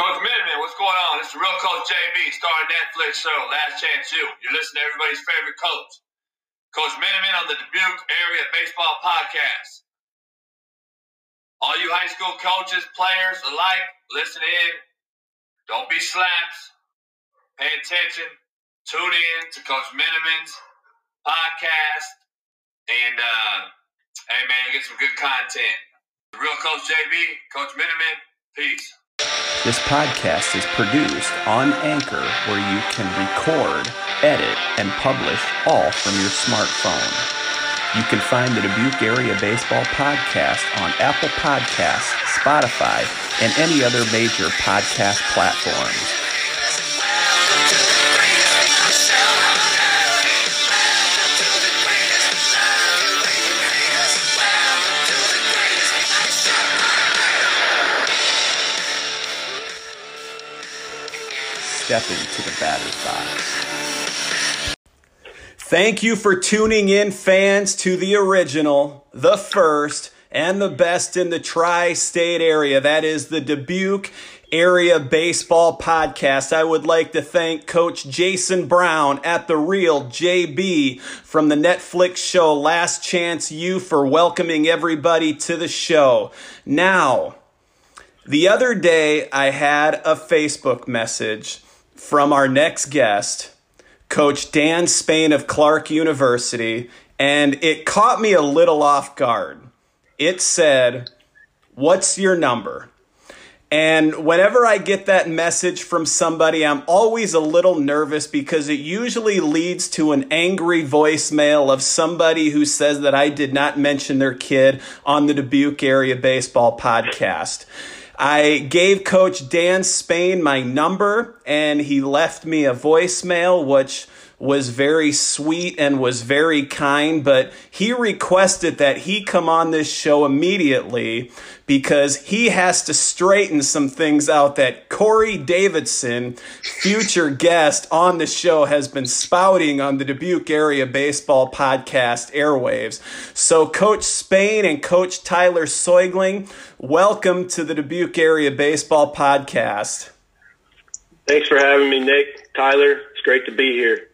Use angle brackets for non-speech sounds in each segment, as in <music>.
Coach Miniman, what's going on? This is Real Coach JB, starring Netflix show Last Chance U. You're listening to everybody's favorite coach, Coach Miniman on the Dubuque Area Baseball Podcast. All you high school coaches, players alike, listen in. Don't be slaps. Pay attention. Tune in to Coach Miniman's podcast. And, uh, hey, man, you get some good content. Real Coach JB, Coach Miniman, peace. This podcast is produced on Anchor, where you can record, edit, and publish all from your smartphone. You can find the Dubuque Area Baseball Podcast on Apple Podcasts, Spotify, and any other major podcast platforms. Stepping to the batter's box. Thank you for tuning in, fans, to the original, the first, and the best in the tri state area. That is the Dubuque Area Baseball Podcast. I would like to thank Coach Jason Brown at The Real JB from the Netflix show Last Chance U for welcoming everybody to the show. Now, the other day I had a Facebook message from our next guest, Coach Dan Spain of Clarke University, and it caught me a little off guard. It said, What's your number? And whenever I get that message from somebody, I'm always a little nervous because it usually leads to an angry voicemail of somebody who says that I did not mention their kid on the Dubuque Area Baseball podcast. I gave Coach Dan Spain my number and he left me a voicemail, which was very sweet and was very kind, but he requested that he come on this show immediately because he has to straighten some things out that Corey Davidson, future guest on the show, has been spouting on the Dubuque Area Baseball Podcast airwaves. So, Coach Spain and Coach Tyler Soigling, welcome to the Dubuque Area Baseball Podcast. Thanks for having me, Nick. Tyler, it's great to be here.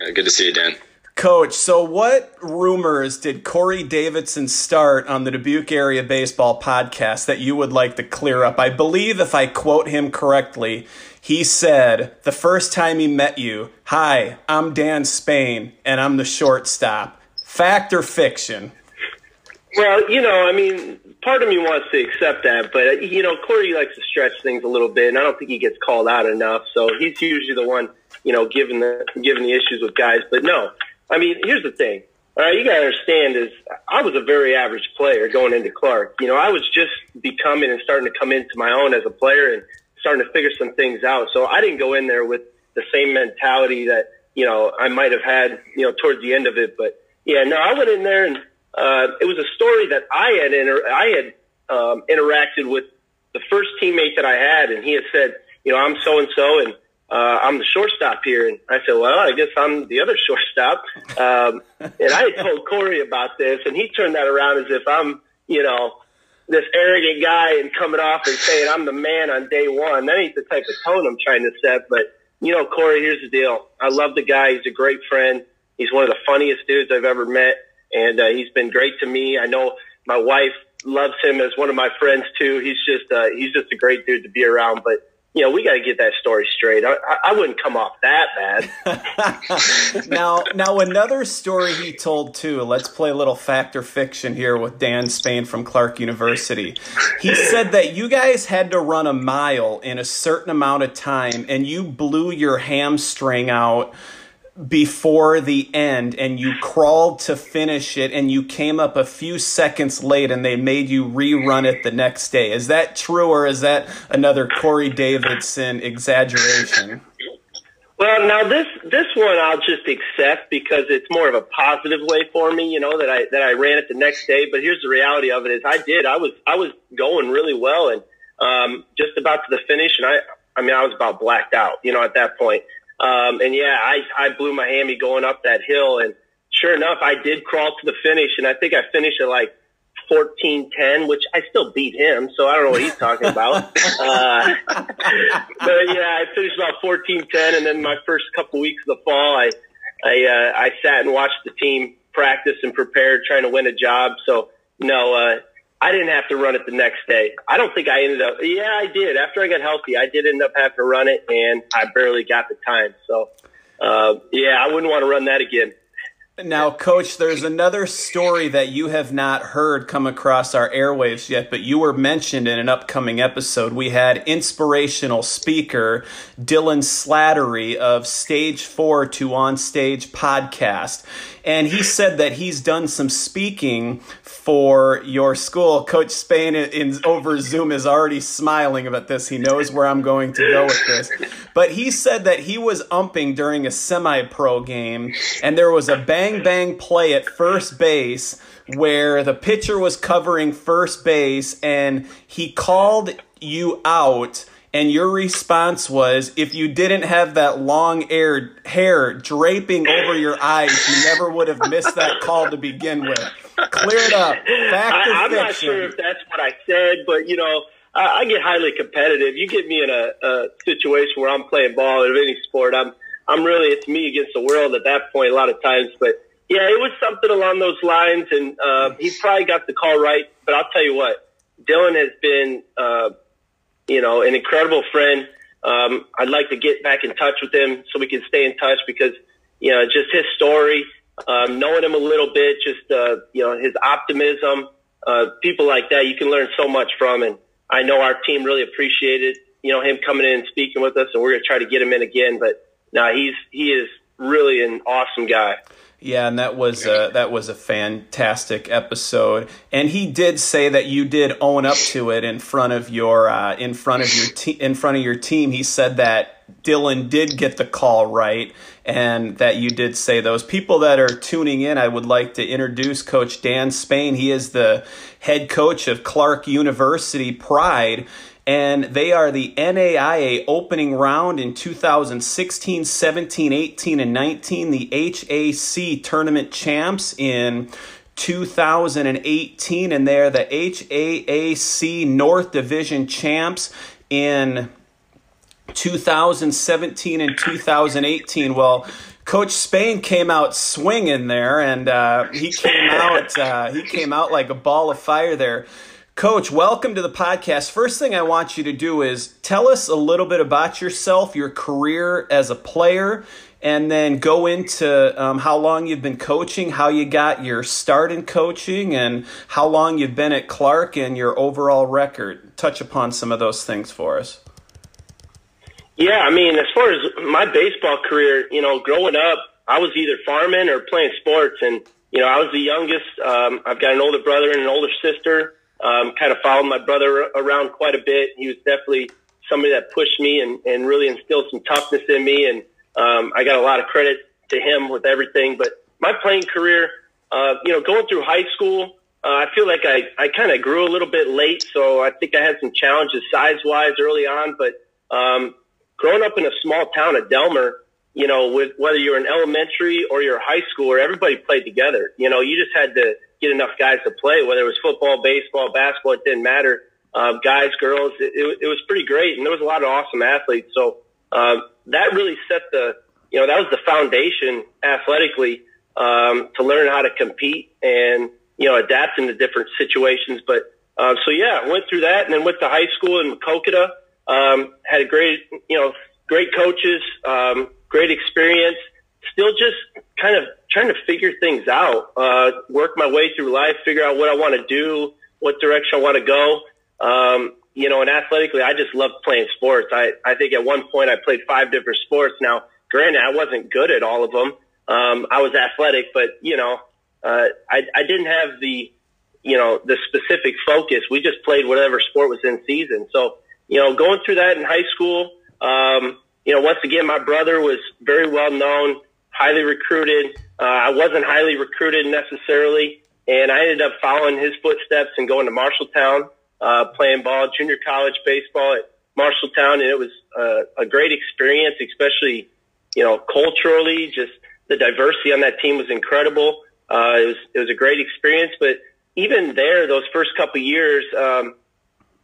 Uh, good to see you, Dan. Coach, so what rumors did Corey Davidson start on the Dubuque Area Baseball podcast that you would like to clear up? I believe, if I quote him correctly, he said the first time he met you, Hi, I'm Dan Spain, and I'm the shortstop. Fact or fiction? Well, you know, I mean, part of me wants to accept that, but, you know, Corey likes to stretch things a little bit, and I don't think he gets called out enough, so he's usually the one, you know, given the, given the issues with guys. But no, I mean, here's the thing. All right, you got to understand is I was a very average player going into Clarke. You know, I was just becoming and starting to come into my own as a player and starting to figure some things out. So I didn't go in there with the same mentality that, you know, I might have had, you know, towards the end of it. But yeah, no, I went in there and, uh, it was a story that I had, inter- I had, um, interacted with the first teammate that I had and he had said, you know, I'm so and so and uh, I'm the shortstop here. And I said, well, I guess I'm the other shortstop. Um, and I had told Corey about this and he turned that around as if I'm, you know, this arrogant guy and coming off and saying I'm the man on day one. That ain't the type of tone I'm trying to set. But, you know, Corey, here's the deal. I love the guy. He's a great friend. He's one of the funniest dudes I've ever met. And, uh, he's been great to me. I know my wife loves him as one of my friends too. He's just, uh, he's just a great dude to be around. But, you know, we got to get that story straight. I, I wouldn't come off that bad. <laughs> <laughs> now, now another story he told too. Let's play a little fact or fiction here with Dan Spain from Clarke University. He said that you guys had to run a mile in a certain amount of time, and you blew your hamstring out before the end and you crawled to finish it and you came up a few seconds late and they made you rerun it the next day. Is that true or is that another Corey Davidson exaggeration? Well, now this this one I'll just accept because it's more of a positive way for me, you know, that I that I ran it the next day. But here's the reality of it: is I did. I was I was going really well and um, just about to the finish, and I I mean I was about blacked out, you know, at that point. Um, and yeah, I, I blew my hammy going up that hill. And sure enough, I did crawl to the finish. And I think I finished at like 14-10, which I still beat him, so I don't know what he's talking about. <laughs> uh, but yeah, I finished about 14-10, and then my first couple weeks of the fall, I I uh, I sat and watched the team practice and prepare, trying to win a job. So no, uh, I didn't have to run it the next day. I don't think I ended up. Yeah, I did. After I got healthy, I did end up having to run it, and I barely got the time. So uh, yeah, I wouldn't want to run that again. Now, Coach, there's another story that you have not heard come across our airwaves yet, but you were mentioned in an upcoming episode. We had inspirational speaker Dylan Slattery of Stage 4 to On Stage podcast. And he said that he's done some speaking for your school. Coach Spain in, in, over Zoom is already smiling about this. He knows where I'm going to go with this. But he said that he was umping during a semi-pro game, and there was a bang bang play at first base where the pitcher was covering first base, and he called you out and your response was if you didn't have that long hair, hair draping over your eyes, you never would have missed that call to begin with. Clear it up. Fact I, am not sure if that's what I said, but you know, I, I get highly competitive. You get me in a, a situation where I'm playing ball in any sport, I'm I'm really it's me against the world at that point a lot of times. But yeah, it was something along those lines, and uh, he probably got the call right. But I'll tell you what, Dylan has been. Uh, you know, an incredible friend. Um, I'd like to get back in touch with him so we can stay in touch because, you know, just his story, um, knowing him a little bit, just, uh, you know, his optimism, uh, people like that, you can learn so much from. And I know our team really appreciated, you know, him coming in and speaking with us and we're going to try to get him in again. But now he's, he is really an awesome guy. Yeah, and that was a, that was a fantastic episode. And he did say that you did own up to it in front of your uh, in front of your te- in front of your team. He said that Dylan did get the call right, and that you did say those people that are tuning in. I would like to introduce Coach Dan Spain. He is the head coach of Clarke University Pride and they are the NAIA opening round in 2016, 17, 18, and 19, the HAC tournament champs in 2018, and they're the HAAC North Division champs in 2017 and 2018. Well, Coach Spain came out swinging there, and uh, he came out uh, he came out like a ball of fire there. Coach, welcome to the podcast. First thing I want you to do is tell us a little bit about yourself, your career as a player, and then go into um, how long you've been coaching, how you got your start in coaching, and how long you've been at Clarke and your overall record. Touch upon some of those things for us. Yeah, I mean, as far as my baseball career, you know, growing up, I was either farming or playing sports, and you know, I was the youngest. Um, I've got an older brother and an older sister um, kind of followed my brother around quite a bit. He was definitely somebody that pushed me and, and really instilled some toughness in me. And um, I got a lot of credit to him with everything. But my playing career, uh, you know, going through high school, uh, I feel like I, I kind of grew a little bit late. So I think I had some challenges size wise early on. But um, growing up in a small town of Delmar, you know, with whether you're in elementary or you're high school, or everybody played together. You know, you just had to get enough guys to play, whether it was football, baseball, basketball, it didn't matter. Uh, guys, girls, it, it, it was pretty great. And there was a lot of awesome athletes. So, uh, that really set the, you know, that was the foundation athletically, um, to learn how to compete and, you know, adapt into different situations. But, uh, so yeah, went through that and then went to high school in Maquoketa, um, had a great, you know, great coaches, um, great experience, still just kind of trying to figure things out, uh, work my way through life, figure out what I want to do, what direction I want to go. Um, you know, and athletically, I just love playing sports. I, I think at one point I played five different sports. Now, granted, I wasn't good at all of them. Um, I was athletic, but you know, uh, I, I didn't have the, you know, the specific focus. We just played whatever sport was in season. So, you know, going through that in high school, um, you know, once again, my brother was very well known highly recruited. Uh, I wasn't highly recruited necessarily, and I ended up following his footsteps and going to Marshalltown, uh, playing ball, junior college baseball at Marshalltown, and it was uh, a great experience, especially you know culturally. Just the diversity on that team was incredible. Uh, it was it was a great experience, but even there, those first couple years, um,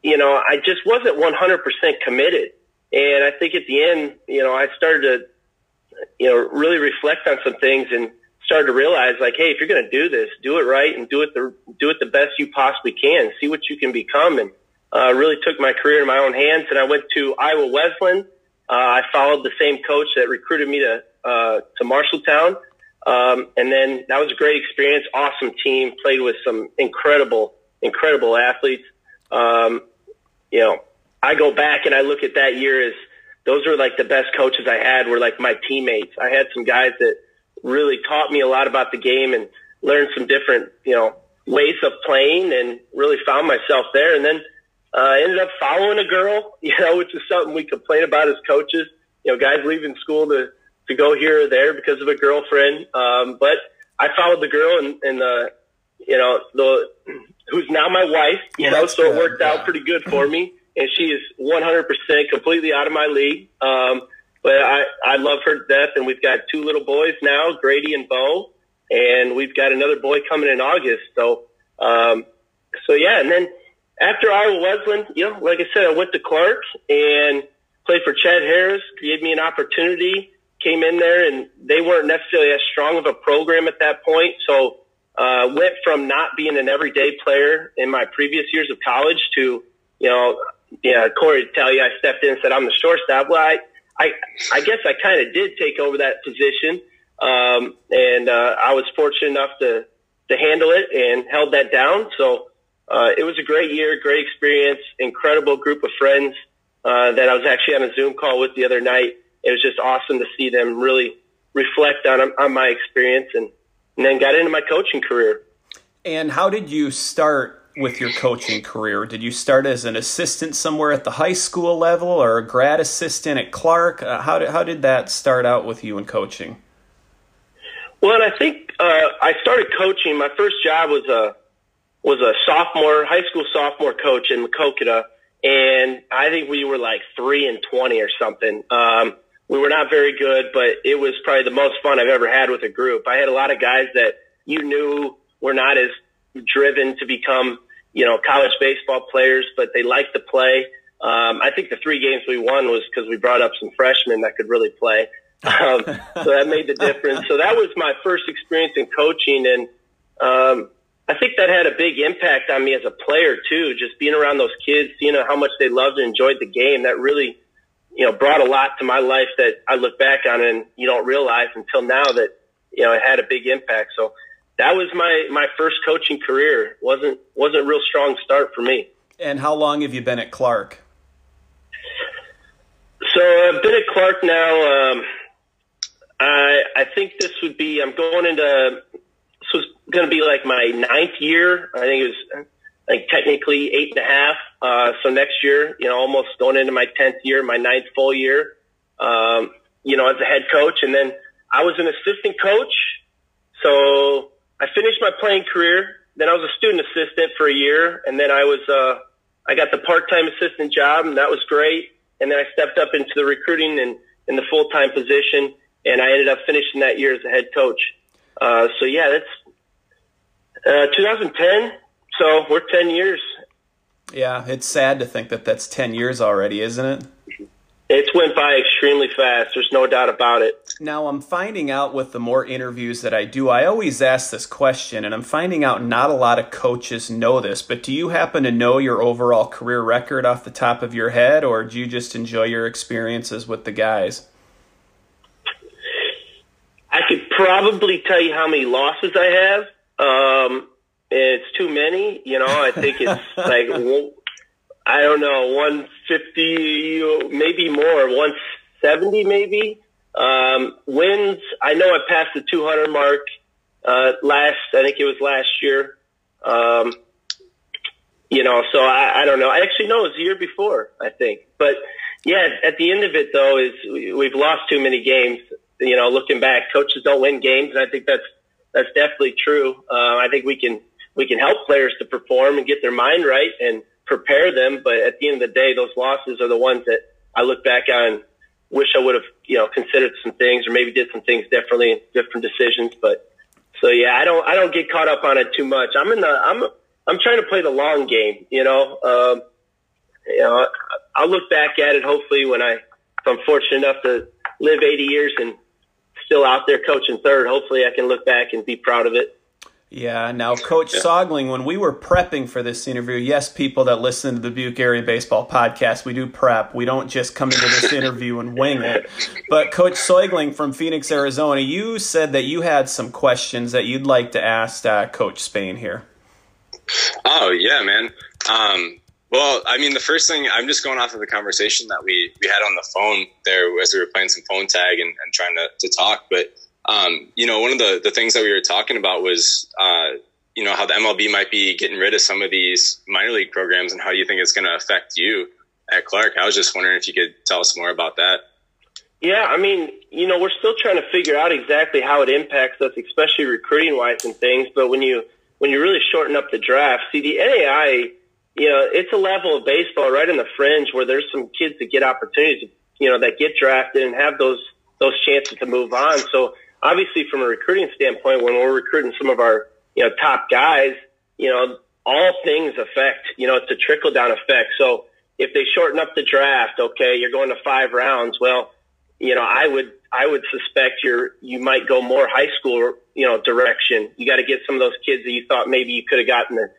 you know, I just wasn't 100% committed. And I think at the end, you know, I started to, you know, really reflect on some things and started to realize like, hey, if you're going to do this, do it right and do it the do it the best you possibly can. See what you can become, and uh, really took my career in my own hands. And I went to Iowa Wesleyan. Uh, I followed the same coach that recruited me to uh, to Marshalltown, um, and then that was a great experience. Awesome team. Played with some incredible, incredible athletes. Um, you know, I go back and I look at that year as those are like the best coaches I had were like my teammates. I had some guys that really taught me a lot about the game and learned some different, you know, ways of playing and really found myself there. And then, uh, I ended up following a girl, <laughs> you know, which is something we complain about as coaches, you know, guys leaving school to, to go here or there because of a girlfriend. Um, but I followed the girl and, and, uh, you know, the, <clears throat> who's now my wife, you well, know, so good. it worked yeah. out pretty good for <clears throat> me. And she is 100% completely out of my league. Um, but I, I love her to death. And we've got two little boys now, Grady and Bo, and we've got another boy coming in August. So, um, so yeah. And then after Iowa Wesleyan, you know, like I said, I went to Clarke and played for Chad Harris, gave me an opportunity, came in there and they weren't necessarily as strong of a program at that point. So, uh, went from not being an everyday player in my previous years of college to, you know, yeah, Corey tell you, I stepped in and said, I'm the shortstop. Well, I, I, I guess I kind of did take over that position. Um, and, uh, I was fortunate enough to, to handle it and held that down. So, uh, it was a great year, great experience, incredible group of friends, uh, that I was actually on a Zoom call with the other night. It was just awesome to see them really reflect on, on my experience and, and then got into my coaching career. And how did you start with your coaching career? Did you start as an assistant somewhere at the high school level or a grad assistant at Clarke? Uh, how, did, how did that start out with you in coaching? Well, I think uh, I started coaching. My first job was a was a sophomore, high school sophomore coach in Maquoketa, and I think we were like three and twenty or something. Um, we were not very good, but it was probably the most fun I've ever had with a group. I had a lot of guys that you knew were not as driven to become, you know, college baseball players, but they like to play. Um, I think the three games we won was because we brought up some freshmen that could really play. <laughs> Um, so that made the difference. So that was my first experience in coaching. And, um, I think that had a big impact on me as a player too. Just being around those kids, seeing how much they loved and enjoyed the game, that really, you know, brought a lot to my life that I look back on and you don't realize until now that, you know, it had a big impact. So that was my my first coaching career. wasn't wasn't a real strong start for me. And how long have you been at Clarke? So I've been at Clarke now. Um, I I think this would be. I'm going into. This was going to be like my ninth year. I think it was like technically eight and a half. Uh, so next year, you know, almost going into my tenth year, my ninth full year. Um, you know, as a head coach, and then I was an assistant coach. So I finished my playing career. Then I was a student assistant for a year, and then I was uh, I got the part time assistant job, and that was great. And then I stepped up into the recruiting and in the full time position, and I ended up finishing that year as a head coach. Uh, so yeah, that's uh, 2010. So we're 10 years. Yeah, it's sad to think that that's 10 years already, isn't it? It's went by extremely fast. There's no doubt about it. Now, I'm finding out with the more interviews that I do, I always ask this question, and I'm finding out not a lot of coaches know this, but do you happen to know your overall career record off the top of your head, or do you just enjoy your experiences with the guys? I could probably tell you how many losses I have. Um, it's too many. You know, I think it's <laughs> like I don't know, 150, maybe more, 170 maybe. Um, wins, I know I passed the 200 mark, uh, last, I think it was last year. Um, you know, so I, I don't know. I actually know it was the year before, I think. But yeah, at the end of it though, is we've lost too many games. You know, looking back, coaches don't win games, and I think that's that's definitely true. Uh, I think we can we can help players to perform and get their mind right and prepare them. But at the end of the day, those losses are the ones that I look back on, wish I would have, you know, considered some things or maybe did some things differently, different decisions. But so yeah, I don't, I don't get caught up on it too much. I'm in the, I'm, I'm trying to play the long game. You know, um, you know, I'll look back at it hopefully when I, if I'm fortunate enough to live 80 years and still out there coaching third. Hopefully, I can look back and be proud of it. Yeah. Now, Coach yeah. Sogling, when we were prepping for this interview, yes, people that listen to Dubuque Area Baseball podcast, we do prep. We don't just come into this interview and wing it. But Coach Sogling from Phoenix, Arizona, you said that you had some questions that you'd like to ask uh, Coach Spain here. Oh yeah, man. Um, well, I mean, the first thing I'm just going off of the conversation that we we had on the phone there as we were playing some phone tag and, and trying to, to talk. But um, you know, one of the the things that we were talking about was uh, you know how the MLB might be getting rid of some of these minor league programs and how you think it's going to affect you at Clarke. I was just wondering if you could tell us more about that. Yeah, I mean, you know, we're still trying to figure out exactly how it impacts us, especially recruiting wise and things. But when you when you really shorten up the draft, see the NAI you know, it's a level of baseball right in the fringe where there's some kids that get opportunities, you know, that get drafted and have those those chances to move on. So obviously, from a recruiting standpoint, when we're recruiting some of our you know top guys, you know, all things affect. You know, it's a trickle down effect. So if they shorten up the draft, okay, you're going to five rounds. Well, you know, I would I would suspect you're you might go more high school, you know, direction. You got to get some of those kids that you thought maybe you could have gotten the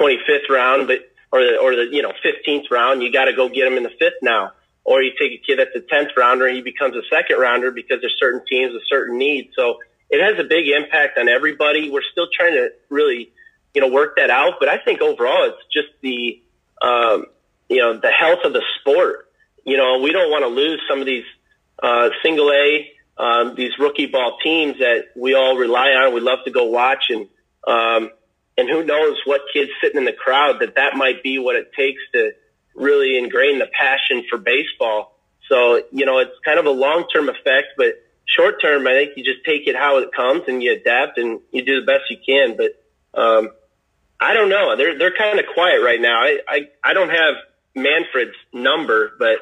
25th round, but or the, or the, you know, 15th round, you got to go get them in the fifth now. Or you take a kid that's a 10th rounder and he becomes a second rounder because there's certain teams with certain needs. So it has a big impact on everybody. We're still trying to really, you know, work that out. But I think overall it's just the, um, you know, the health of the sport. You know, we don't want to lose some of these, uh, single A, um, these rookie ball teams that we all rely on. We love to go watch and, um, and who knows what kids sitting in the crowd that that might be what it takes to really ingrain the passion for baseball. So, you know, it's kind of a long term effect, but short term, I think you just take it how it comes and you adapt and you do the best you can. But, um, I don't know. They're, they're kind of quiet right now. I, I, I don't have Manfred's number, but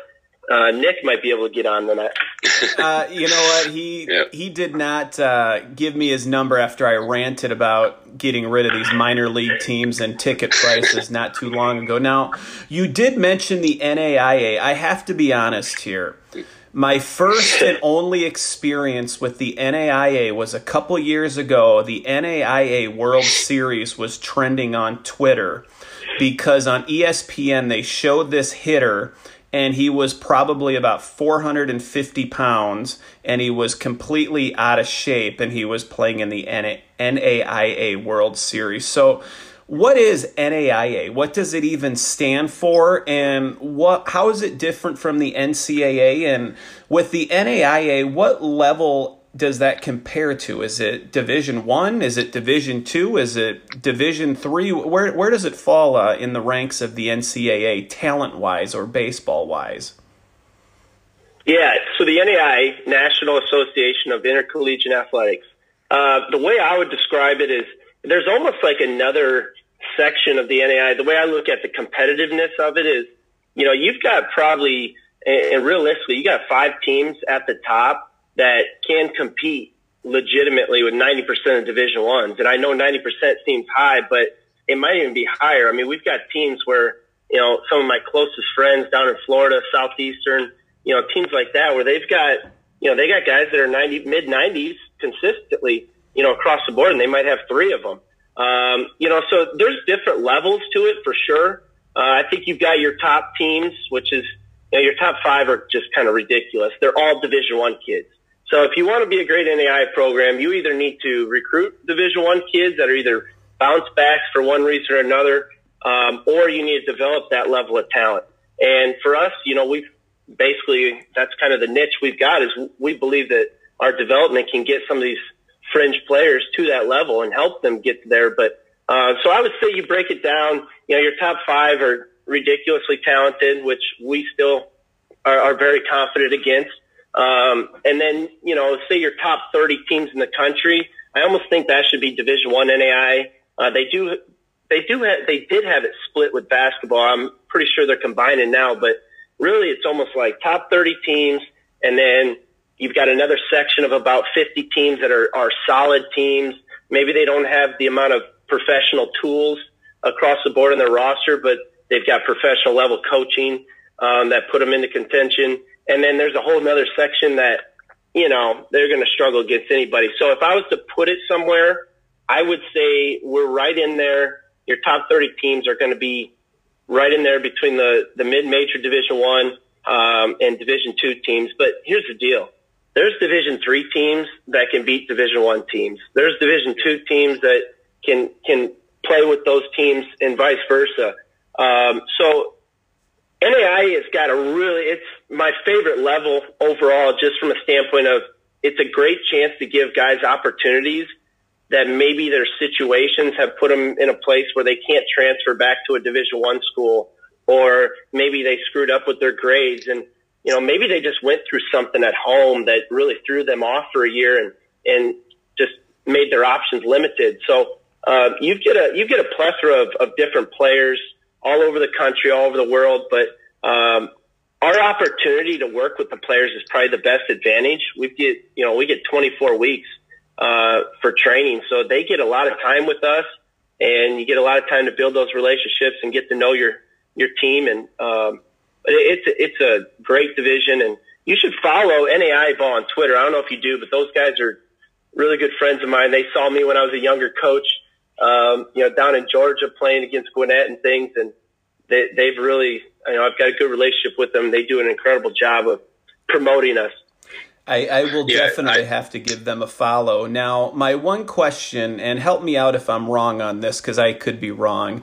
uh, Nick might be able to get on that. <laughs> uh, you know what? He yep. he did not uh, give me his number after I ranted about getting rid of these minor league teams and ticket prices not too long ago. Now, you did mention the NAIA. I have to be honest here. My first and only experience with the NAIA was a couple years ago. The NAIA World Series was trending on Twitter because on ESPN they showed this hitter and he was probably about 450 pounds and he was completely out of shape and he was playing in the NAIA World Series. So, what is NAIA? What does it even stand for and what how is it different from the NCAA and with the NAIA what level does that compare to? Is it Division One? Is it Division Two? Is it Division Three? Where where does it fall uh, in the ranks of the NCAA, talent wise or baseball wise? Yeah, so the NAI, National Association of Intercollegiate Athletics. Uh, the way I would describe it is there's almost like another section of the NAI. The way I look at the competitiveness of it is, you know, you've got probably, and realistically, you got five teams at the top that can compete legitimately with 90% of division ones. And I know 90% seems high, but it might even be higher. I mean, we've got teams where, you know, some of my closest friends down in Florida, Southeastern, you know, teams like that where they've got, you know, they got guys that are 90, mid 90s consistently, you know, across the board and they might have three of them. Um, you know, so there's different levels to it for sure. Uh, I think you've got your top teams, which is, you know, your top five are just kind of ridiculous. They're all division one kids. So if you want to be a great NAI program, you either need to recruit Division One kids that are either bounce backs for one reason or another, um, or you need to develop that level of talent. And for us, you know, we've basically that's kind of the niche we've got is we believe that our development can get some of these fringe players to that level and help them get there. But uh, so I would say you break it down. You know, your top five are ridiculously talented, which we still are, are very confident against. Um, and then, you know, say your top 30 teams in the country. I almost think that should be Division One NAI. Uh, they do, they do have, they did have it split with basketball. I'm pretty sure they're combining now, but really it's almost like top 30 teams. And then you've got another section of about 50 teams that are, are solid teams. Maybe they don't have the amount of professional tools across the board in their roster, but they've got professional level coaching um, that put them into contention. And then there's a whole other section that, you know, they're going to struggle against anybody. So if I was to put it somewhere, I would say we're right in there. Your top 30 teams are going to be right in there between the, the mid-major Division One um, and Division Two teams. But here's the deal: there's Division Three teams that can beat Division One teams. There's Division Two teams that can can play with those teams, and vice versa. Um, so NAI has got a really it's my favorite level overall, just from a standpoint of it's a great chance to give guys opportunities that maybe their situations have put them in a place where they can't transfer back to a division one school or maybe they screwed up with their grades and you know maybe they just went through something at home that really threw them off for a year and and just made their options limited. So uh, you get a you get a plethora of, of different players all over the country all over the world but um, our opportunity to work with the players is probably the best advantage we get you know we get 24 weeks uh, for training. So they get a lot of time with us and you get a lot of time to build those relationships and get to know your, your team. And, um, it's, it's a great division and you should follow NAI ball on Twitter. I don't know if you do, but those guys are really good friends of mine. They saw me when I was a younger coach, um, you know, down in Georgia playing against Gwinnett and things. And they, they've really, you know, I've got a good relationship with them. They do an incredible job of promoting us. I, I will yeah, definitely I, have to give them a follow. Now, my one question, and help me out if I'm wrong on this because I could be wrong.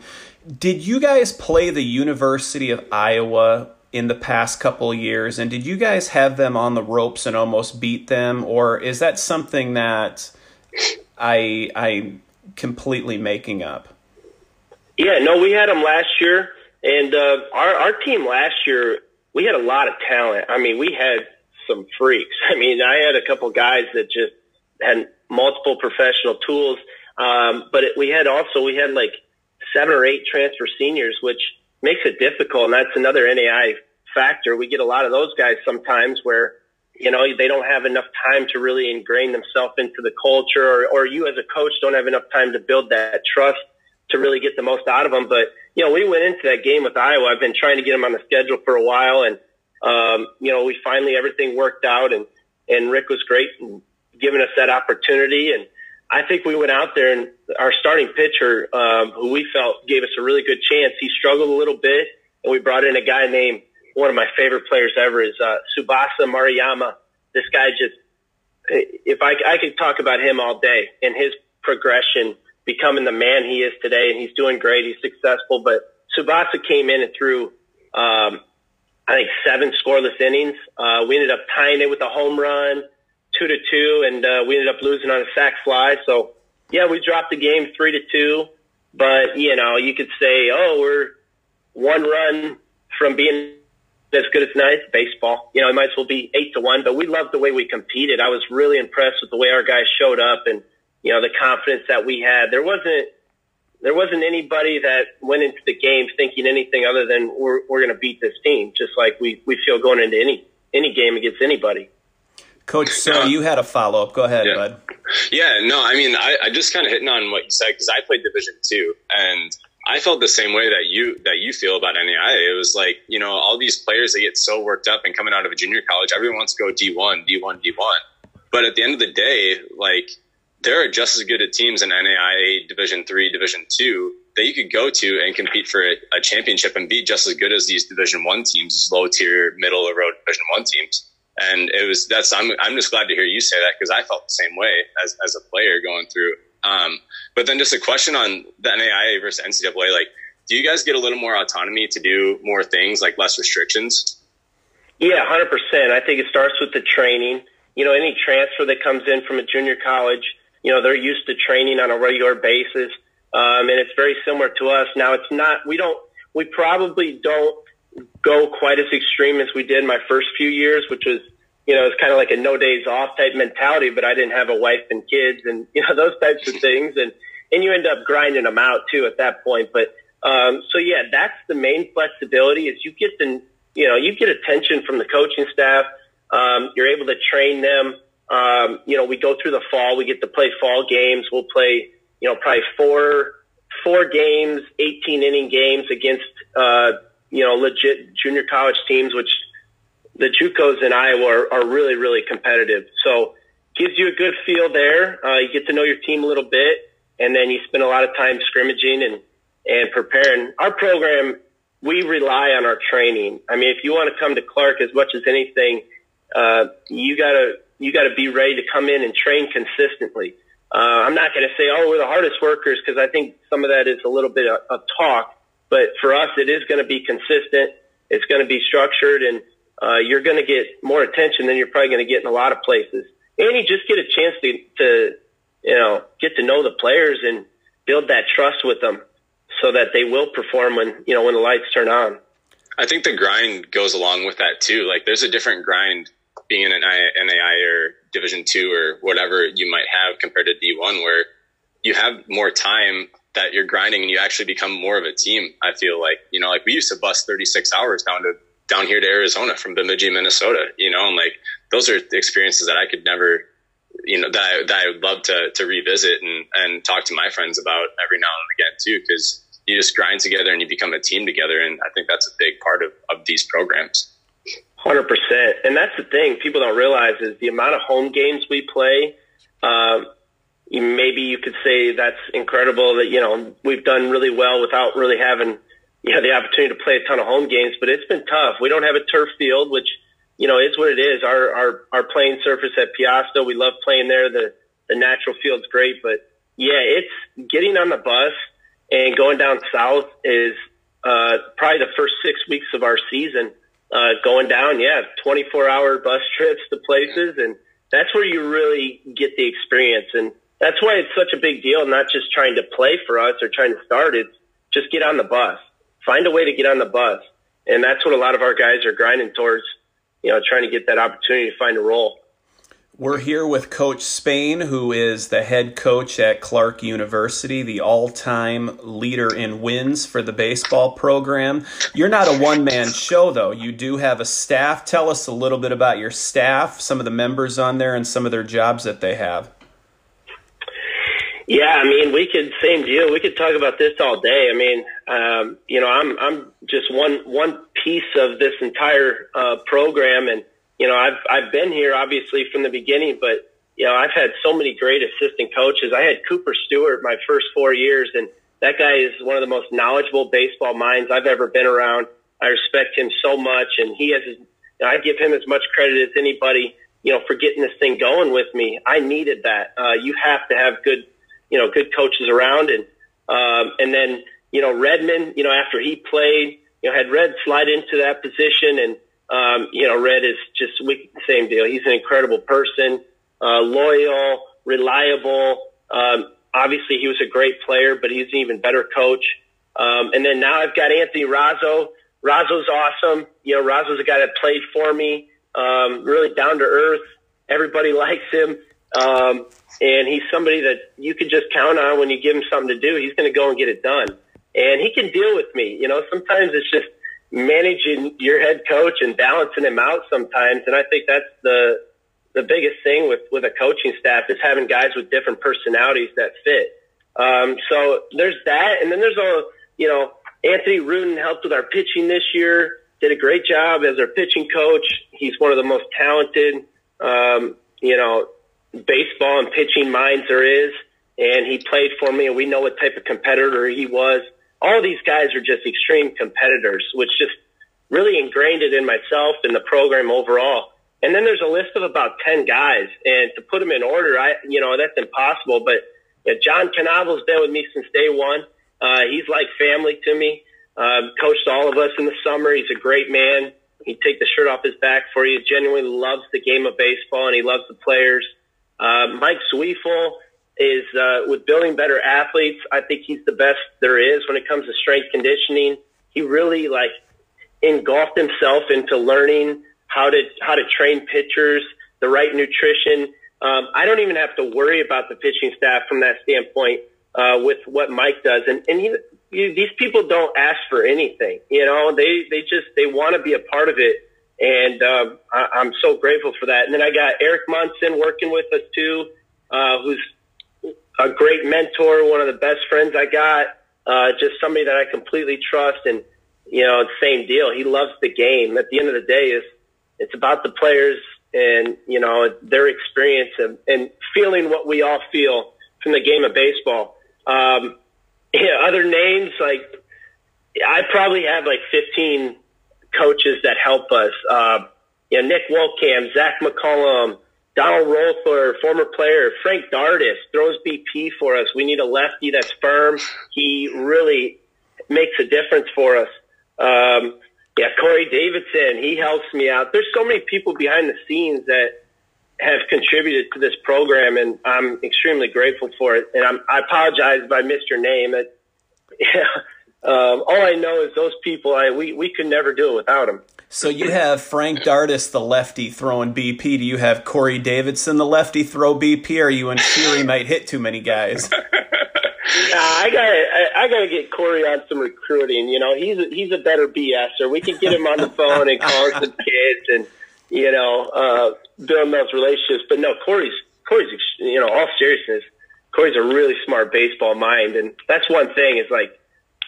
Did you guys play the University of Iowa in the past couple years, and did you guys have them on the ropes and almost beat them, or is that something that I I completely making up? Yeah, no, we had them last year, and uh, our our team last year we had a lot of talent. I mean, we had some freaks. <laughs> I mean, I had a couple guys that just had multiple professional tools. Um, but it, we had also, we had like seven or eight transfer seniors, which makes it difficult. And that's another NAI factor. We get a lot of those guys sometimes where, you know, they don't have enough time to really ingrain themselves into the culture or, or you as a coach don't have enough time to build that trust to really get the most out of them. But, you know, we went into that game with Iowa. I've been trying to get them on the schedule for a while and, um, you know, we finally everything worked out, and and Rick was great in giving us that opportunity. And I think we went out there, and our starting pitcher, um, who we felt gave us a really good chance, he struggled a little bit, and we brought in a guy named one of my favorite players ever is uh, Tsubasa Maruyama. This guy just, if I, I could talk about him all day and his progression, becoming the man he is today, and he's doing great. He's successful, but Tsubasa came in and threw um, I think seven scoreless innings. Uh, we ended up tying it with a home run, two to two, and uh, we ended up losing on a sac fly. So yeah, we dropped the game three to two. But you know, you could say, oh, we're one run from being as good as nice baseball. You know, it might as well be eight to one. But we loved the way we competed. I was really impressed with the way our guys showed up and you know the confidence that we had. There wasn't there wasn't anybody that went into the game thinking anything other than we're, we're going to beat this team, just like we, we feel going into any, any game against anybody. Coach, so uh, you had a follow up. Go ahead, yeah. bud. Yeah, no, I mean, I, I just kind of hitting on what you said because I played Division two, and I felt the same way that you that you feel about NAI. It was like you know all these players they get so worked up and coming out of a junior college, everyone wants to go D one, D one, D one. But at the end of the day, like there are just as good at teams in NAIA Division Three, Division Two that you could go to and compete for a, a, championship and be just as good as these Division One teams, these low tier, middle of the road Division One teams. And it was that's I'm I'm just glad to hear you say that because I felt the same way as as a player going through. Um, but then just a question on the NAIA versus NCAA, like, do you guys get a little more autonomy to do more things, like less restrictions? Yeah, hundred percent. I think it starts with the training. You know, any transfer that comes in from a junior college you know, they're used to training on a regular basis. Um, and it's very similar to us. Now it's not, we don't, we probably don't go quite as extreme as we did my first few years, which was, you know, it's kind of like a no days off type mentality, but I didn't have a wife and kids and, <laughs> you know, those types of things. And, and you end up grinding them out too at that point. But, um, so yeah, that's the main flexibility is you get the, you know, you get attention from the coaching staff. Um, you're able to train them. Um, you know, we go through the fall. We get to play fall games. We'll play, you know, probably four, four games, 18 inning games against, uh, you know, legit junior college teams, which the JUCOs in Iowa are, are really, really competitive. So gives you a good feel there. Uh, you get to know your team a little bit, and then you spend a lot of time scrimmaging and, and preparing. Our program, we rely on our training. I mean, if you want to come to Clarke as much as anything, uh, you gotta, you gotta be ready to come in and train consistently. Uh, I'm not going to say, oh, we're the hardest workers because I think some of that is a little bit of, of talk. But for us, it is going to be consistent. It's going to be structured, and uh, you're going to get more attention than you're probably going to get in a lot of places. And you just get a chance to, to, you know, get to know the players and build that trust with them so that they will perform when, you know, when the lights turn on. I think the grind goes along with that too. Like there's a different grind being in an NAI or Division two or whatever you might have compared to D1, where you have more time that you're grinding and you actually become more of a team. I feel like you know, like we used to bus 36 hours down to down here to Arizona from Bemidji, Minnesota. You know, and like those are experiences that I could never, you know, that I, that I would love to to revisit and and talk to my friends about every now and again too, because you just grind together and you become a team together, and I think that's a big part of of these programs. Hundred percent, and that's the thing people don't realize is the amount of home games we play. Um, maybe you could say that's incredible that you know we've done really well without really having you know the opportunity to play a ton of home games, but it's been tough. We don't have a turf field, which you know is what it is. Our our our playing surface at Piasta, we love playing there. The the natural field's great, but yeah, it's getting on the bus and going down south is uh, probably the first six weeks of our season uh, going down, yeah, 24 hour bus <laughs> trips to places. And that's where you really get the experience. And that's why it's such a big deal, not just trying to play for us or trying to start. It's just get on the bus, find a way to get on the bus. And that's what a lot of our guys are grinding towards, you know, trying to get that opportunity to find a role. We're here with Coach Spain, who is the head coach at Clarke University, the all time leader in wins for the baseball program. You're not a one man show, though. You do have a staff. Tell us a little bit about your staff, some of the members on there, and some of their jobs that they have. Yeah, I mean, we could same deal. We could talk about this all day. I mean, um, you know, I'm I'm just one one piece of this entire uh, program, and you know, I've I've been here obviously from the beginning, but you know, I've had so many great assistant coaches. I had Cooper Stewart my first four years, and that guy is one of the most knowledgeable baseball minds I've ever been around. I respect him so much, and he has. Know, I give him as much credit as anybody. You know, for getting this thing going with me. I needed that. Uh, you have to have good, you know, good coaches around, and um, and then you know Redmond. You know, after he played, you know, had Red slide into that position and um, you know, Red is just we, same deal. He's an incredible person, uh, loyal, reliable. Um, obviously, he was a great player, but he's an even better coach. Um, and then now I've got Anthony Razzo. Razzo's awesome. You know, Razzo's a guy that played for me, um, really down to earth. Everybody <laughs> likes him. Um, and he's somebody that you can just count on when you give him something to do. He's going to go and get it done. And he can deal with me. You know, sometimes it's just, managing your head coach and balancing him out sometimes. And I think that's the the biggest thing with with a coaching staff is having guys with different personalities that fit. Um, so there's that, and then there's a you know Anthony Rudin helped with our pitching this year. Did a great job as our pitching coach. He's one of the most talented, um, you know, baseball and pitching minds there is. And he played for me, and we know what type of competitor he was all these guys are just extreme competitors, which just really ingrained it in myself and the program overall. And then there's a list of about 10 guys and to put them in order, I, you know, that's impossible, but you know, John Canavel's been with me since day one. Uh, he's like family to me. Um, coached all of us in the summer. He's a great man. He'd take the shirt off his back for you. Genuinely loves the game of baseball and he loves the players. Uh, Mike Sweefel, is uh, with building better athletes. I think he's the best there is when it comes to strength conditioning. He really like engulfed himself into learning how to how to train pitchers, the right nutrition. Um, I don't even have to worry about the pitching staff from that standpoint uh, with what Mike does, and and he, he, these people don't ask for anything. You know, they they just they want to be a part of it, and um, I, I'm so grateful for that. And then I got Eric Munson working with us too, uh, who's a great mentor, one of the best friends I got. Uh, just somebody that I completely trust, and you know, same deal. He loves the game. At the end of the day, is it's about the players and you know their experience and, and feeling what we all feel from the game of baseball. Um, <laughs> yeah, other names like I probably have like 15 coaches that help us. Uh, you know, Nick Wolkamp, Zach McCollum, Donald Roethler, former player, Frank Dardis throws BP for us. We need a lefty that's firm. He really makes a difference for us. Um, yeah, Corey Davidson, he helps me out. There's so many people behind the scenes that have contributed to this program, and I'm extremely grateful for it. And I'm, I apologize if I missed your name. It, <laughs> yeah, um, all I know is those people. I we we could never do it without them. So you have Frank Dardis, the lefty, throwing BP. Do you have Corey Davidson, the lefty, throw BP? Or are you in fear he <laughs> might hit too many guys? <laughs> Nah, I got I, I got to get Corey on some recruiting. You know, he's a, he's a better BSer. We can get him on the phone and call some <laughs> kids and you know uh, build those relationships. But no, Corey's Corey's you know all seriousness, Corey's a really smart baseball mind, and that's one thing is like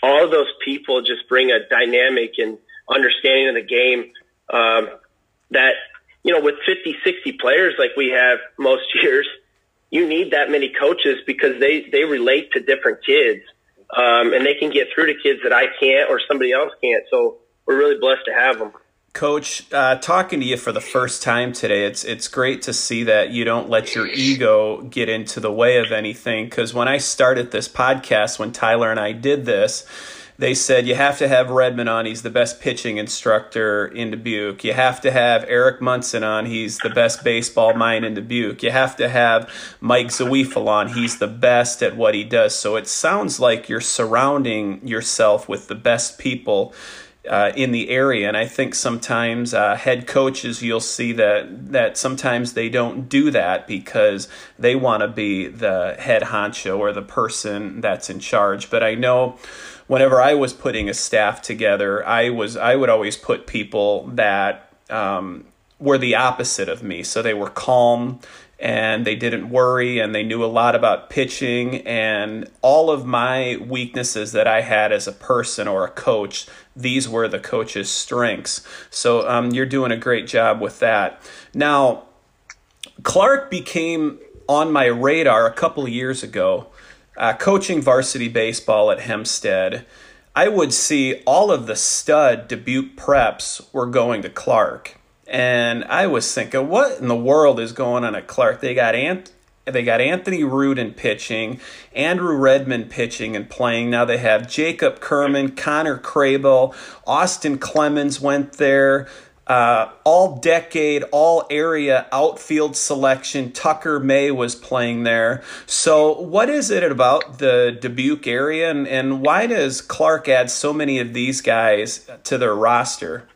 all those people just bring a dynamic and understanding of the game um, that you know with 50, 60 players like we have most <laughs> years you need that many coaches because they they relate to different kids, um, and they can get through to kids that I can't or somebody else can't. So we're really blessed to have them. Coach, uh, talking to you for the first time today, it's it's great to see that you don't let your ego get into the way of anything. Because when I started this podcast, when Tyler and I did this, they said you have to have Redmond on. He's the best pitching instructor in Dubuque. You have to have Eric Munson on. He's the best baseball mind in Dubuque. You have to have Mike Zawiefel on. He's the best at what he does. So it sounds like you're surrounding yourself with the best people. Uh, in the area, and I think sometimes uh, head coaches you'll see that that sometimes they don't do that because they want to be the head honcho or the person that's in charge. But I know whenever I was putting a staff together, I was I would always put people that um, were the opposite of me. So they were calm and they didn't worry and they knew a lot about pitching and all of my weaknesses that I had as a person or a coach. These were the coach's strengths. So um, you're doing a great job with that. Now, Clarke became on my radar a couple years ago uh, coaching varsity baseball at Hempstead, I would see all of the stud Dubuque preps were going to Clarke. And I was thinking, what in the world is going on at Clarke? They got Ant- they got Anthony Rudin pitching, Andrew Redmond pitching and playing. Now they have Jacob Kerman, Connor Crable, Austin Clemens went there uh, all decade, all area outfield selection. Tucker May was playing there. So, what is it about the Dubuque area, and, and why does Clarke add so many of these guys to their roster?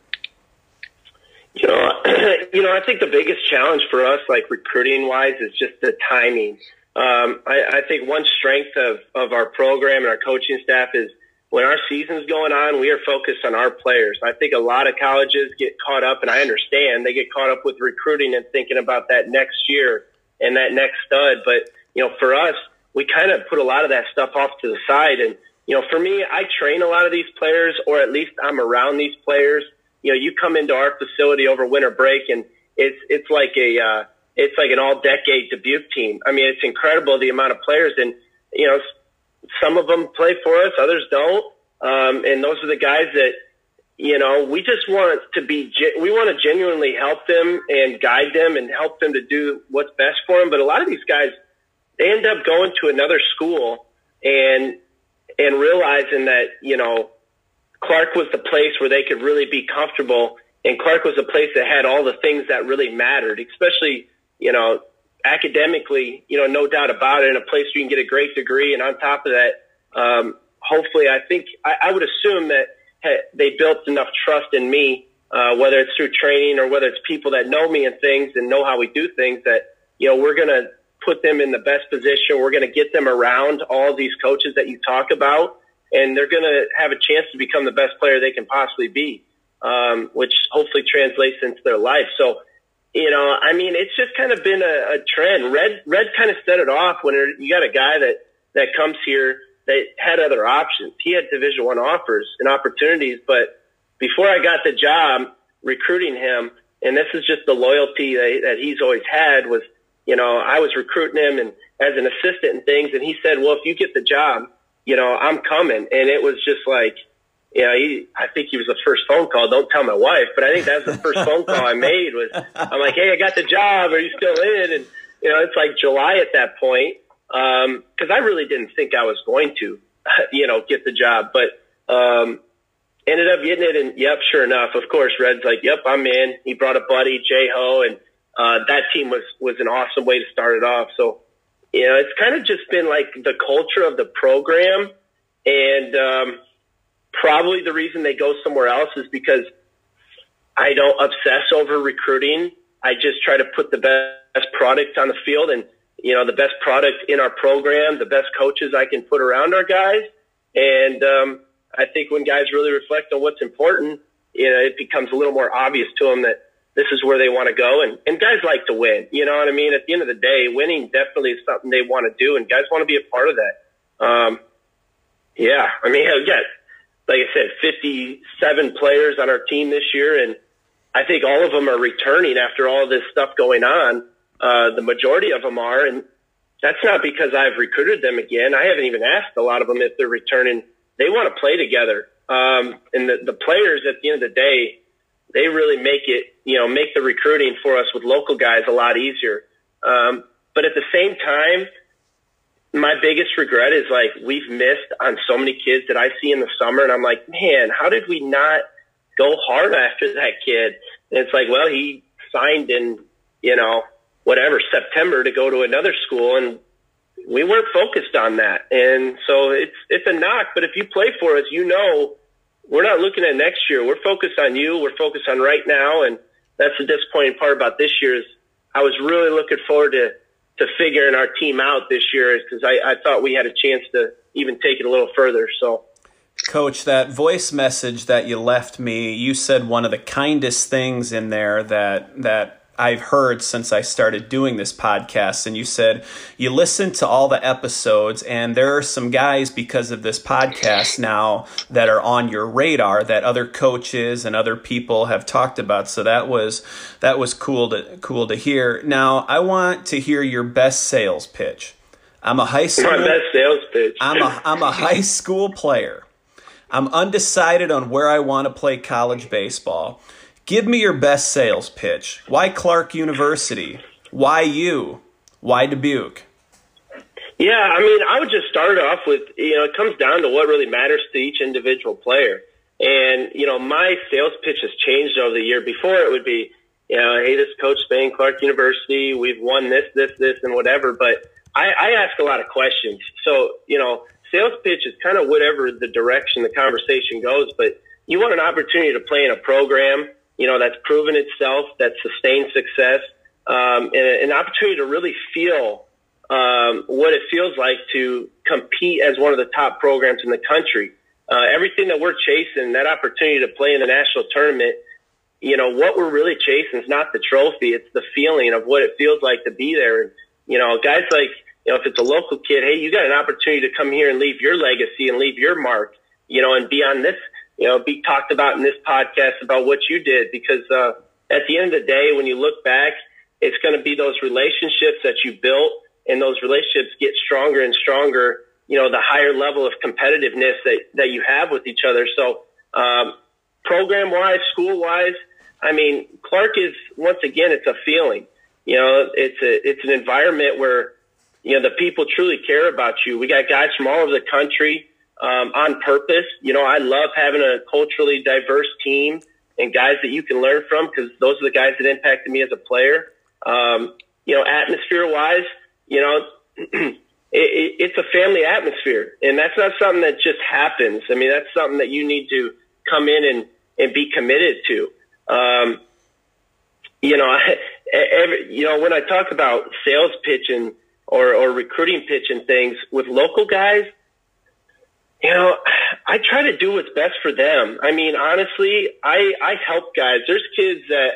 You know, <clears throat> you know, I think the biggest challenge for us, like recruiting wise, is just the timing. Um, I, I think one strength of, of our program and our coaching staff is when our season's going on, we are focused on our players. I think a lot of colleges get caught up, and I understand they get caught up with recruiting and thinking about that next year and that next stud. But, you know, for us, we kind of put a lot of that stuff off to the side. And, you know, for me, I train a lot of these players, or at least I'm around these players. You know, you come into our facility over winter break and it's, it's like a, uh, it's like an all decade Dubuque team. I mean, it's incredible the amount of players and, you know, some of them play for us, others don't. Um, and those are the guys that, you know, we just want to be, we want to genuinely help them and guide them and help them to do what's best for them. But a lot of these guys, they end up going to another school and, and realizing that, you know, Clarke was the place where they could really be comfortable. And Clarke was a place that had all the things that really mattered, especially, you know, academically, you know, no doubt about it, in a place where you can get a great degree. And on top of that, um, hopefully, I think I, I would assume that hey, they built enough trust in me, uh, whether it's through training or whether it's people that know me and things and know how we do things that, you know, we're going to put them in the best position. We're going to get them around all these coaches that you talk about, and they're going to have a chance to become the best player they can possibly be, um, which hopefully translates into their life. So, you know, I mean, it's just kind of been a, a trend. Red, Red kind of set it off when you got a guy that, that comes here that had other options. He had Division One offers and opportunities, but before I got the job recruiting him, and this is just the loyalty that, that he's always had was, you know, I was recruiting him and as an assistant and things, and he said, "Well, if you get the job, you know, I'm coming," and it was just like you know, he, I think he was the first phone call. Don't tell my wife, but I think that was the first phone call I made was, I'm like, Hey, I got the job. Are you still in? And, you know, it's like July at that point. Um, cause I really didn't think I was going to, <laughs> you know, get the job, but, um, ended up getting it. And yep, sure enough, of course, Red's like, yep, I'm in. He brought a buddy, Jay Ho, and, uh, that team was, was an awesome way to start it off. So, you know, it's kind of just been like the culture of the program and, um, probably the reason they go somewhere else is because I don't obsess over recruiting. I just try to put the best product on the field and, you know, the best product in our program, the best coaches I can put around our guys. And, um, I think when guys really reflect on what's important, you know, it becomes a little more obvious to them that this is where they want to go. And, and guys like to win, you know what I mean? At the end of the day, winning definitely is something they want to do and guys want to be a part of that. Um, yeah, I mean, yeah, like I said, 57 players on our team this year, and I think all of them are returning after all this stuff going on. Uh, the majority of them are, and that's not because I've recruited them again. I haven't even asked a lot of them if they're returning. They want to play together. Um, and the, the players at the end of the day, they really make it, you know, make the recruiting for us with local guys a lot easier. Um, but at the same time, my biggest regret is like we've missed on so many kids that I see in the summer, and I'm like, man, how did we not go hard after that kid? And it's like, well, he signed in, you know, whatever September to go to another school, and we weren't focused on that. And so it's it's a knock. But if you play for us, you know, we're not looking at next year. We're focused on you. We're focused on right now, and that's the disappointing part about this year is I was really looking forward to to figuring our team out this year because I, I thought we had a chance to even take it a little further. So. Coach, that voice message that you left me, you said one of the kindest things in there that that I've heard since I started doing this podcast. And you said you listened to all the episodes, and there are some guys because of this podcast now that are on your radar that other coaches and other people have talked about. So that was that was cool to cool to hear. Now I want to hear your best sales pitch. I'm a high school. My best sales pitch. I'm a I'm a high school player. I'm undecided on where I want to play college baseball. Give me your best sales pitch. Why Clarke University? Why you? Why Dubuque? Yeah, I mean, I would just start off with, you know, it comes down to what really matters to each individual player. And, you know, my sales pitch has changed over the year. Before it would be, you know, hey, this Coach Spain, Clarke University, we've won this, this, this, and whatever. But I, I ask a lot of questions. So, you know, sales pitch is kind of whatever the direction the conversation goes. But you want an opportunity to play in a program you know, that's proven itself, that's sustained success, um, and an opportunity to really feel um, what it feels like to compete as one of the top programs in the country. Uh, everything that we're chasing, that opportunity to play in the national tournament, you know, what we're really chasing is not the trophy, it's the feeling of what it feels like to be there. And, you know, guys like, you know, if it's a local kid, hey, you got an opportunity to come here and leave your legacy and leave your mark, you know, and be on this you know, be talked about in this podcast about what you did because uh, at the end of the day, when you look back, it's going to be those relationships that you built, and those relationships get stronger and stronger. You know, the higher level of competitiveness that that you have with each other. So, um, program wise, school wise, I mean, Clarke is once again, it's a feeling. You know, it's a it's an environment where you know the people truly care about you. We got guys from all over the country um, on purpose. You know, I love having a culturally diverse team and guys that you can learn from because those are the guys that impacted me as a player. Um, you know, atmosphere wise, you know, <clears throat> it, it, it's a family atmosphere and that's not something that just happens. I mean, that's something that you need to come in and, and be committed to. Um, you know, <laughs> every, you know, when I talk about sales pitch and, or, or recruiting pitch and things with local guys, you know, I try to do what's best for them. I mean, honestly, I, I help guys. There's kids that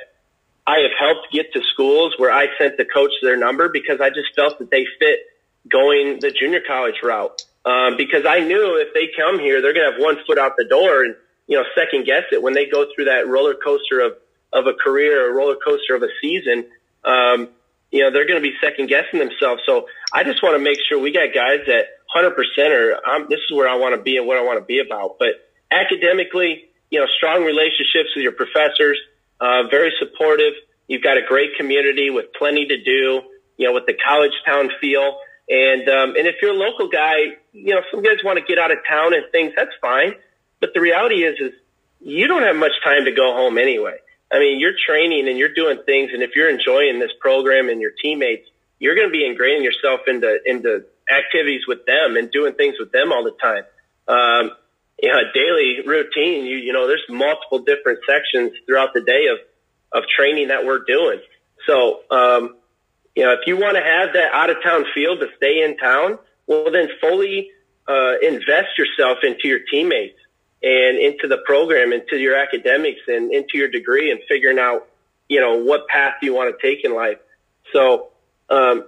I have helped get to schools where I sent the coach their number because I just felt that they fit going the junior college route. um, because I knew if they come here, they're going to have one foot out the door and, you know, second guess it when they go through that roller coaster of, of a career, a roller coaster of a season. Um, you know, they're going to be second guessing themselves. So I just want to make sure we got guys that 100% are, um, this is where I want to be and what I want to be about. But academically, you know, strong relationships with your professors, uh, very supportive. You've got a great community with plenty to do, you know, with the college town feel. And, um, and if you're a local guy, you know, some guys want to get out of town and things, that's fine. But the reality is, is you don't have much time to go home anyway. I mean, you're training and you're doing things. And if you're enjoying this program and your teammates, you're going to be ingraining yourself into, into activities with them and doing things with them all the time. Um, you know, daily routine, you, you know, there's multiple different sections throughout the day of, of training that we're doing. So, um, you know, if you want to have that out of town feel to stay in town, well, then fully, uh, invest yourself into your teammates and into the program, into your academics and into your degree and figuring out, you know, what path you want to take in life. So, um,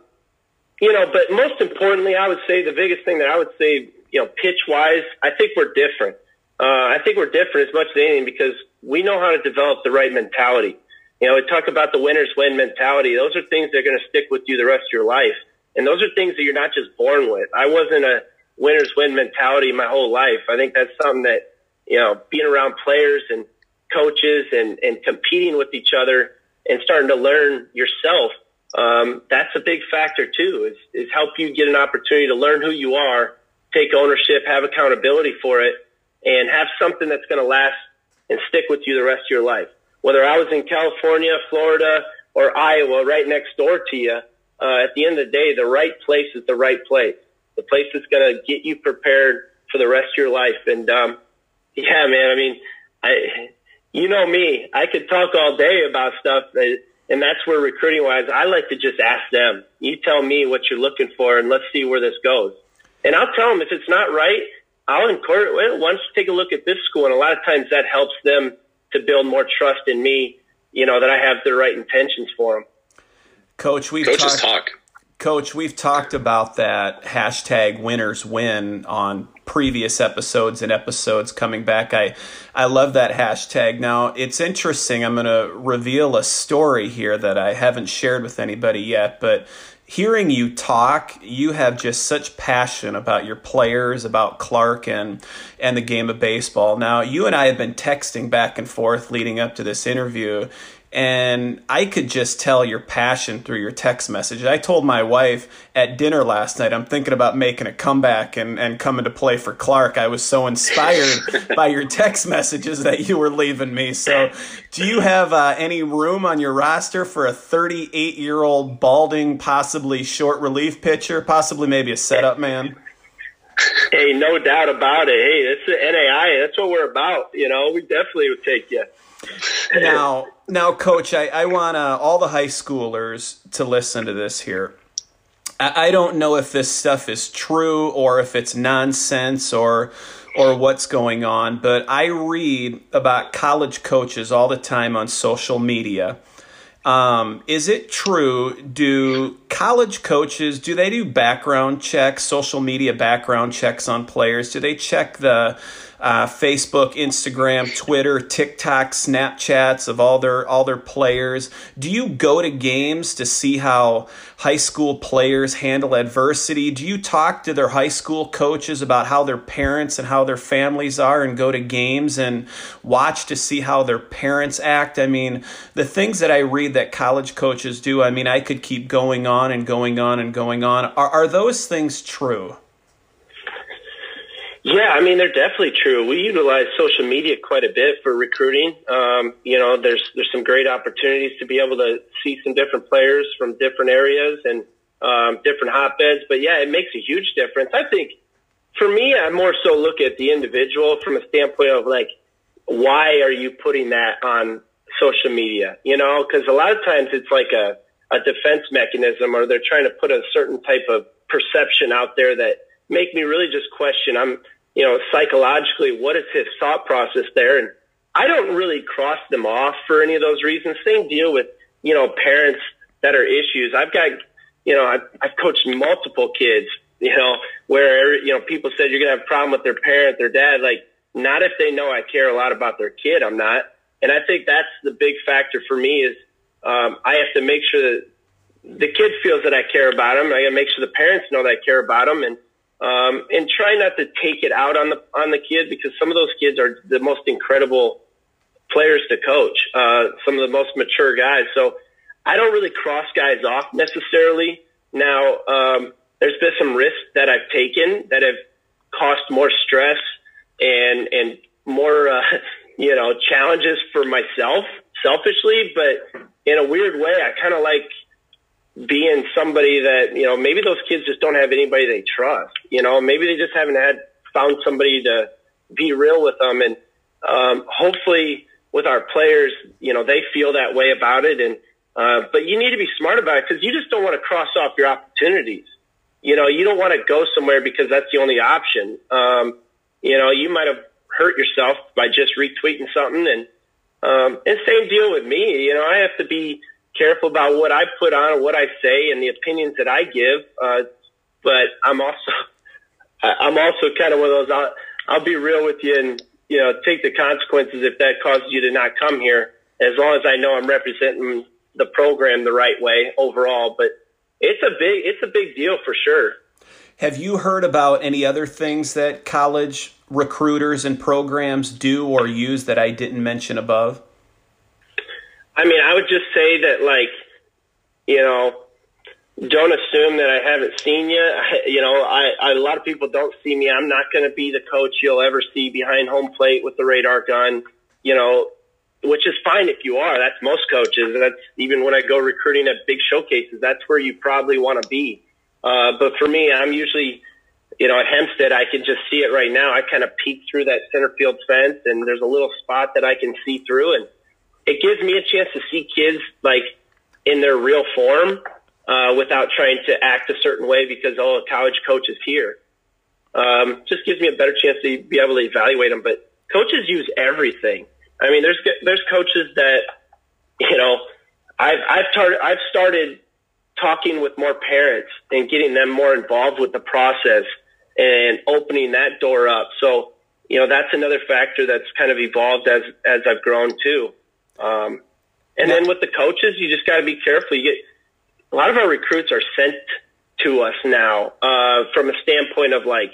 you know, but most importantly, I would say the biggest thing that I would say, you know, pitch wise, I think we're different. Uh, I think we're different as much as anything because we know how to develop the right mentality. You know, we talk about the winners win mentality. Those are things that are going to stick with you the rest of your life. And those are things that you're not just born with. I wasn't a winners win mentality my whole life. I think that's something that, you know, being around players and coaches and, and competing with each other and starting to learn yourself um, that's a big factor too. Is is help you get an opportunity to learn who you are, take ownership, have accountability for it, and have something that's going to last and stick with you the rest of your life. Whether I was in California, Florida, or Iowa, right next door to you, uh, at the end of the day, the right place is the right place. The place that's going to get you prepared for the rest of your life. And um, yeah, man, I mean, I, you know me, I could talk all day about stuff. That, and that's where recruiting wise, I like to just ask them, you tell me what you're looking for and let's see where this goes. And I'll tell them if it's not right, I'll encourage, well, why don't you take a look at this school? And a lot of times that helps them to build more trust in me, you know, that I have the right intentions for them. Coach, we've Coaches talked, talk. Coach, we've talked about that hashtag winners win on previous episodes and episodes coming back. I, I love that hashtag. Now, it's interesting. I'm going to reveal a story here that I haven't shared with anybody yet, but hearing you talk, you have just such passion about your players, about Clarke and and the game of baseball. Now, you and I have been texting back and forth leading up to this interview, and I could just tell your passion through your text message. I told my wife at dinner last night, I'm thinking about making a comeback and, and coming to play for Clarke. I was so inspired <laughs> by your text messages that you were leaving me. So, do you have uh, any room on your roster for a 38 year old, balding, possibly short relief pitcher, possibly maybe a setup man? Hey, no doubt about it. Hey, that's the NAI. That's what we're about. You know, we definitely would take you. Now, now, coach, I, I want uh, all the high schoolers to listen to this here. I, I don't know if this stuff is true or if it's nonsense or or what's going on, but I read about college coaches all the time on social media. Um, is it true? Do college coaches do they do background checks, social media background checks on players? Do they check the uh, Facebook, Instagram, Twitter, TikTok, Snapchats of all their all their players. Do you go to games to see how high school players handle adversity? Do you talk to their high school coaches about how their parents and how their families are and go to games and watch to see how their parents act? I mean, the things that I read that college coaches do, I mean, I could keep going on and going on and going on. Are, are those things true? Yeah, I mean they're definitely true. We utilize social media quite a bit for recruiting. Um, you know, there's there's some great opportunities to be able to see some different players from different areas and um, different hotbeds. But yeah, it makes a huge difference. I think for me, I more so look at the individual from a standpoint of like, why are you putting that on social media? You know, because a lot of times it's like a a defense mechanism, or they're trying to put a certain type of perception out there that make me really just question. I'm you know, psychologically, what is his thought process there? And I don't really cross them off for any of those reasons. Same deal with, you know, parents that are issues. I've got, you know, I've, I've coached multiple kids, you know, where you know people said you're gonna have a problem with their parent, their dad. Like, not if they know I care a lot about their kid. I'm not, and I think that's the big factor for me is um, I have to make sure that the kid feels that I care about them. I got to make sure the parents know that I care about them, and um, and try not to take it out on the on the kid because some of those kids are the most incredible players to coach. Uh, some of the most mature guys. So I don't really cross guys off necessarily. Now, um, there's been some risks that I've taken that have cost more stress and and more uh, <laughs> you know challenges for myself selfishly, but in a weird way, I kind of like being somebody that you know maybe those kids just don't have anybody they trust. You know, maybe they just haven't had found somebody to be real with them, and um, hopefully with our players, you know, they feel that way about it. And uh, but you need to be smart about it because you just don't want to cross off your opportunities. You know, you don't want to go somewhere because that's the only option. Um, you know, you might have hurt yourself by just retweeting something, and um, and same deal with me. You know, I have to be careful about what I put on and what I say and the opinions that I give. Uh, but I'm also, I'm also kind of one of those, I'll, I'll be real with you and, you know, take the consequences if that causes you to not come here, as long as I know I'm representing the program the right way overall. But it's a big, it's a big deal for sure. Have you heard about any other things that college recruiters and programs do or use that I didn't mention above? I mean, I would just say that, like, you know, don't assume that I haven't seen you. I, you know, I, I, a lot of people don't see me. I'm not going to be the coach you'll ever see behind home plate with the radar gun, you know, which is fine if you are. That's most coaches. That's even when I go recruiting at big showcases, that's where you probably want to be. Uh, but for me, I'm usually, you know, at Hempstead, I can just see it right now. I kind of peek through that center field fence and there's a little spot that I can see through and, it gives me a chance to see kids like in their real form uh, without trying to act a certain way because oh, a college coach is here. Um, just gives me a better chance to be able to evaluate them. But coaches use everything. I mean, there's there's coaches that you know I've I've started I've started talking with more parents and getting them more involved with the process and opening that door up. So you know that's another factor that's kind of evolved as as I've grown too. Um, and then with the coaches, you just got to be careful. You get a lot of our recruits are sent to us now uh, from a standpoint of like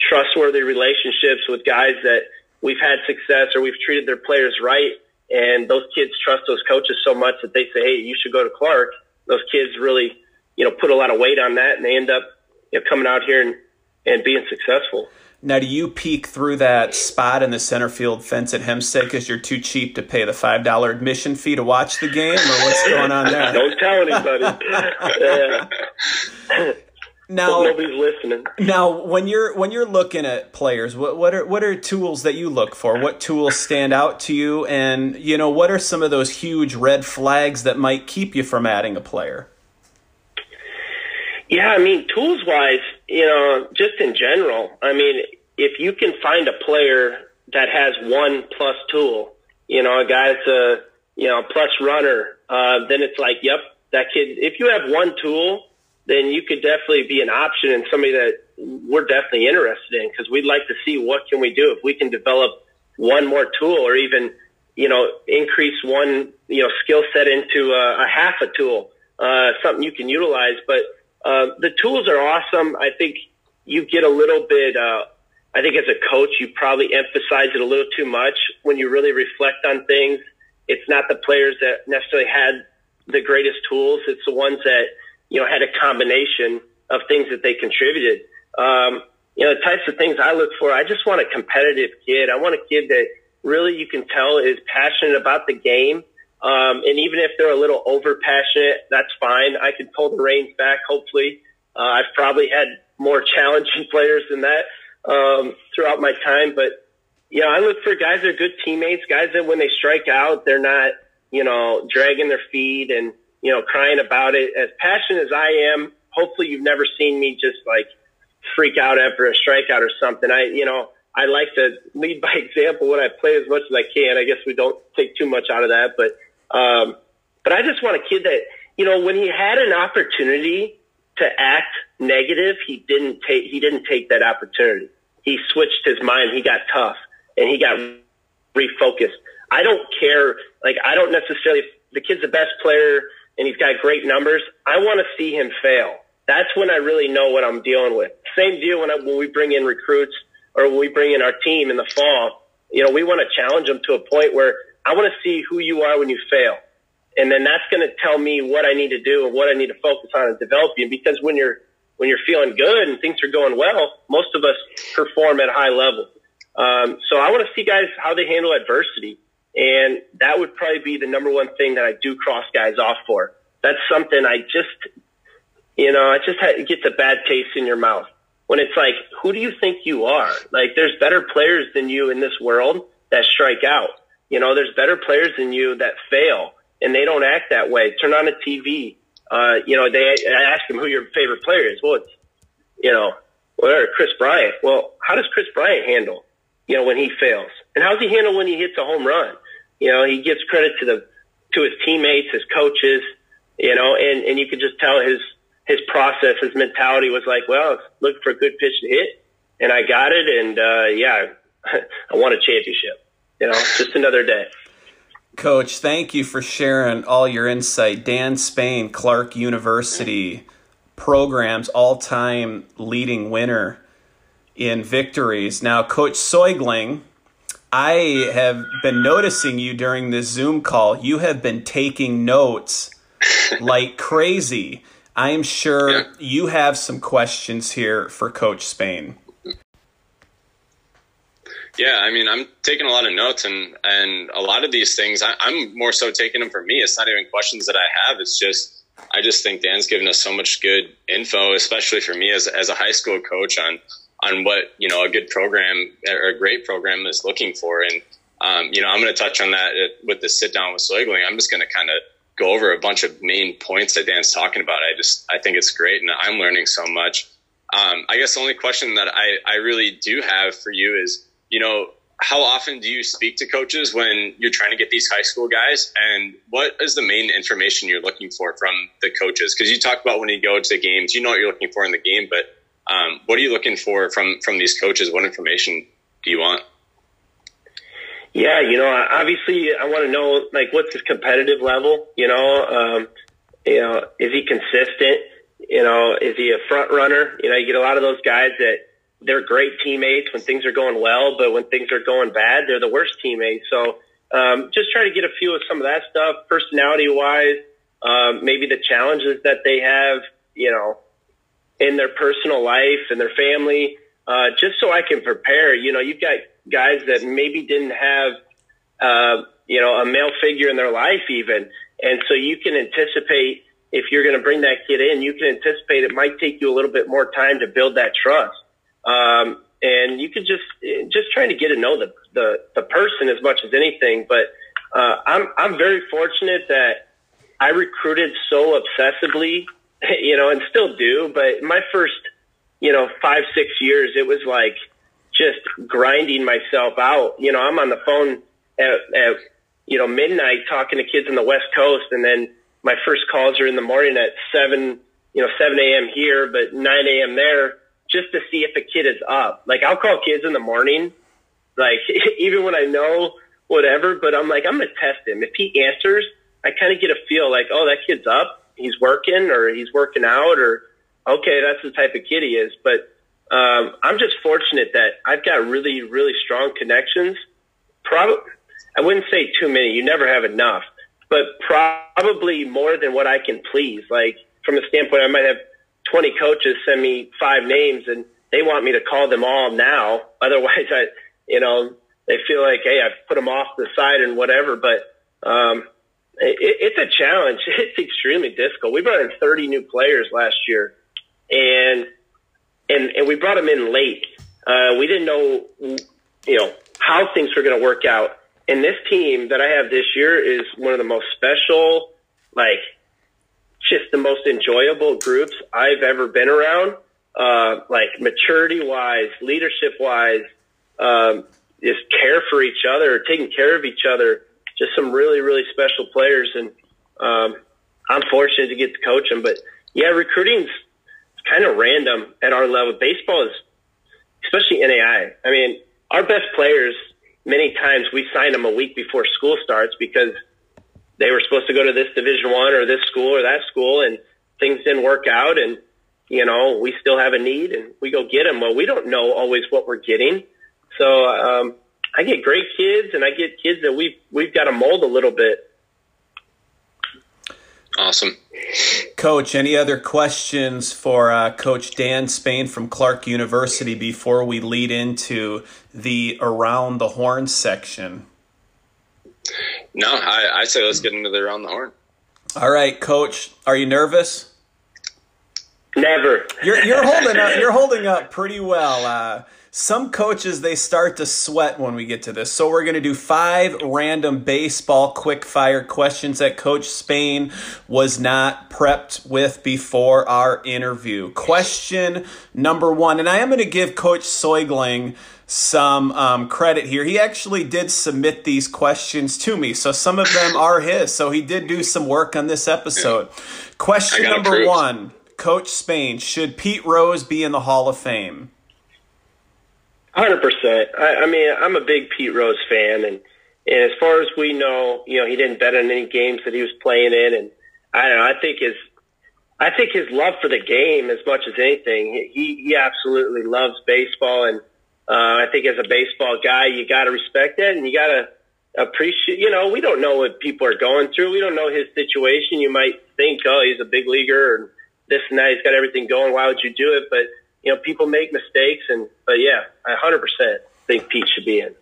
trustworthy relationships with guys that we've had success or we've treated their players right, and those kids trust those coaches so much that they say, "Hey, you should go to Clarke." Those kids really, you know, put a lot of weight on that, and they end up you know, coming out here and, and being successful. Now, do you peek through that spot in the center field fence at Hempstead because you're too cheap to pay the five dollar admission fee to watch the game, or what's going on there? Don't tell anybody. <laughs> now nobody's listening. Now, when you're when you're looking at players, what what are what are tools that you look for? What tools stand out to you, and you know what are some of those huge red flags that might keep you from adding a player? Yeah, I mean, tools wise, you know, just in general, I mean, if you can find a player that has one plus tool, you know, a guy that's a, you know, plus runner, uh, then it's like, yep, that kid, if you have one tool, then you could definitely be an option and somebody that we're definitely interested in because we'd like to see what can we do if we can develop one more tool or even, you know, increase one, you know, skill set into a, a half a tool, uh, something you can utilize. But, uh, the tools are awesome. I think you get a little bit, uh, I think as a coach, you probably emphasize it a little too much when you really reflect on things. It's not the players that necessarily had the greatest tools. It's the ones that, you know, had a combination of things that they contributed. Um, you know, the types of things I look for, I just want a competitive kid. I want a kid that really you can tell is passionate about the game um, and even if they're a little over passionate, that's fine. I can pull the reins back, hopefully. Uh, I've probably had more <laughs> challenging players than that um, throughout my time. But, you know, I look for guys that are good teammates, guys that when they strike out, they're not, you know, dragging their feet and, you know, crying about it. As passionate as I am, hopefully you've never seen me just like freak out after a strikeout or something. I, you know, I like to lead by <laughs> example when I play as much as I can. I guess we don't take too much out of that, but um, but I just want a kid that, you know, when he had an opportunity to act negative, he didn't take he didn't take that opportunity. He switched his mind. He got tough and he got refocused. I don't care. Like I don't necessarily. The kid's the best player and he's got great numbers. I want to see him fail. That's when I really know what I'm dealing with. Same deal when I, when we bring in recruits or when we bring in our team in the fall. You know, we want to challenge them to a point where I want to see who you are when you fail. And then that's going to tell me what I need to do and what I need to focus on and develop you. Because when you're, when you're feeling good and things are going well, most of us perform at a high level. Um, so I want to see guys how they handle adversity. And that would probably be the number one thing that I do cross guys off for. That's something I just, you know, I just had, it gets a bad taste in your mouth when it's like, who do you think you are? Like, there's better players than you in this world that strike out. You know, there's better players than you that fail and they don't act that way. Turn on a TV. Uh, you know, they I ask them who your favorite player is. Well, it's, you know, well, Kris Bryant. Well, how does Kris Bryant handle, you know, when he fails? And how's he handle when he hits a home run? You know, he gives credit to the, to his teammates, his coaches, you know, and, and you could just tell his, his process, his mentality was like, well, look for a good pitch to hit and I got it. And, uh, yeah, <laughs> I won a championship, you know, just another day. Coach, thank you for sharing all your insight. Dan Spain, Clarke University programs all time leading winner in victories. Now, Coach Soigling, I have been noticing you during this Zoom call. You have been taking notes like crazy. I am sure yeah. you have some questions here for Coach Spain. Yeah, I mean, I'm taking a lot of notes, and and a lot of these things, I, am more so taking them for me. It's not even questions that I have. It's just I just think Dan's given us so much good info, especially for me as as a high school coach on on what you know a good program or a great program is looking for. And um, you know, I'm going to touch on that with the sit down with Soigling. I'm just going to kind of go over a bunch of main points that Dan's talking about. I just I think it's great, and I'm learning so much. Um, I guess the only question that I I really do have for you is you know, how often do you speak to coaches when you're trying to get these high school guys? And what is the main information you're looking for from the coaches? Because you talk about when you go to games, you know what you're looking for in the game, but um, what are you looking for from from these coaches? What information do you want? Yeah, you know, obviously, I want to know like what's his competitive level. You know, um, you know, is he consistent? You know, is he a front runner? You know, you get a lot of those guys that they're great teammates when things are going well, but when things are going bad, they're the worst teammates. So um, just try to get a feel of some of that stuff, personality wise, um, maybe the challenges that they have, you know, in their personal life and their family, uh, just so I can prepare. You know, you've got guys that maybe didn't have, uh, you know, a male figure in their life even, and so you can anticipate if you're going to bring that kid in, you can anticipate it might take you a little bit more time to build that trust. Um, and you could just just trying to get to know the the, the person as much as anything. But uh, I'm I'm very fortunate that I recruited so obsessively, <laughs> you know, and still do. But my first, you know, five six years, it was like just grinding myself out. You know, I'm on the phone at, at you know midnight talking to kids on the West Coast, and then my first calls are in the morning at seven, you know, seven a.m. here, but nine a.m. there just to see if a kid is up. Like I'll call kids in the morning, like <laughs> even when I know whatever, but I'm like, I'm going to test him. If he answers, I kind of get a feel like, oh, that kid's up. He's working or he's working out or okay, that's the type of kid he is. But, um, I'm just fortunate that I've got really, really strong connections. Probably, I wouldn't say too many. You never have enough, but probably more than what I can please. Like from the standpoint, I might have 20 coaches send me five names and they want me to call them all now. <laughs> Otherwise, I, you know, they feel like, hey, I've put them off the side and whatever. But um, it, it's a challenge. <laughs> It's extremely difficult. We brought in 30 new players last year, and and and we brought them in late. Uh, we didn't know, you know, how things were going to work out. And this team that I have this year is one of the most special, like just the most enjoyable groups I've ever been around. Uh, like maturity wise, leadership wise, um, just care for each other, taking care of each other. Just some really, really special players, and um, I'm fortunate to get to coach them. But yeah, recruiting's kind of random at our level. Baseball is, especially NAI. I mean, our best players, many times we sign them a week before school starts because they were supposed to go to this division one or this school or that school and things didn't work out. And, you know, we still have a need and we go get them. Well, we don't know always what we're getting. So, um, I get great kids and I get kids that we've, we've got to mold a little bit. Awesome. Coach, any other questions for uh, Coach Dan Spain from Clarke University before we lead into the Around the Horn section? No, I, I say let's get into the round the Horn. All right, Coach, are you nervous? Never. You're, you're holding up. <laughs> You're holding up pretty well. Uh, some coaches they start to sweat when we get to this. So we're going to do five random baseball quick fire questions that Coach Spain was not prepped with before our interview. Question number one, and I am going to give Coach Soigling some um, credit here. He actually did submit these questions to me, so some of them are his. So he did do some work on this episode. Question number approved. one, Coach Spain: Should Pete Rose be in the Hall of Fame? Hundred percent. I, I mean, I'm a big Pete Rose fan, and and as far as we know, you know, he didn't bet on any games that he was playing in, and I don't know. I think his, I think his love for the game as much as anything, he he absolutely loves baseball, and uh, I think as a baseball guy, you got to respect that, and you got to appreciate. You know, we don't know what people are going through. We don't know his situation. You might think, oh, he's a big leaguer, and this and that. He's got everything going. Why would you do it? But you know, people make mistakes, and but yeah, I 100% think Pete should be in.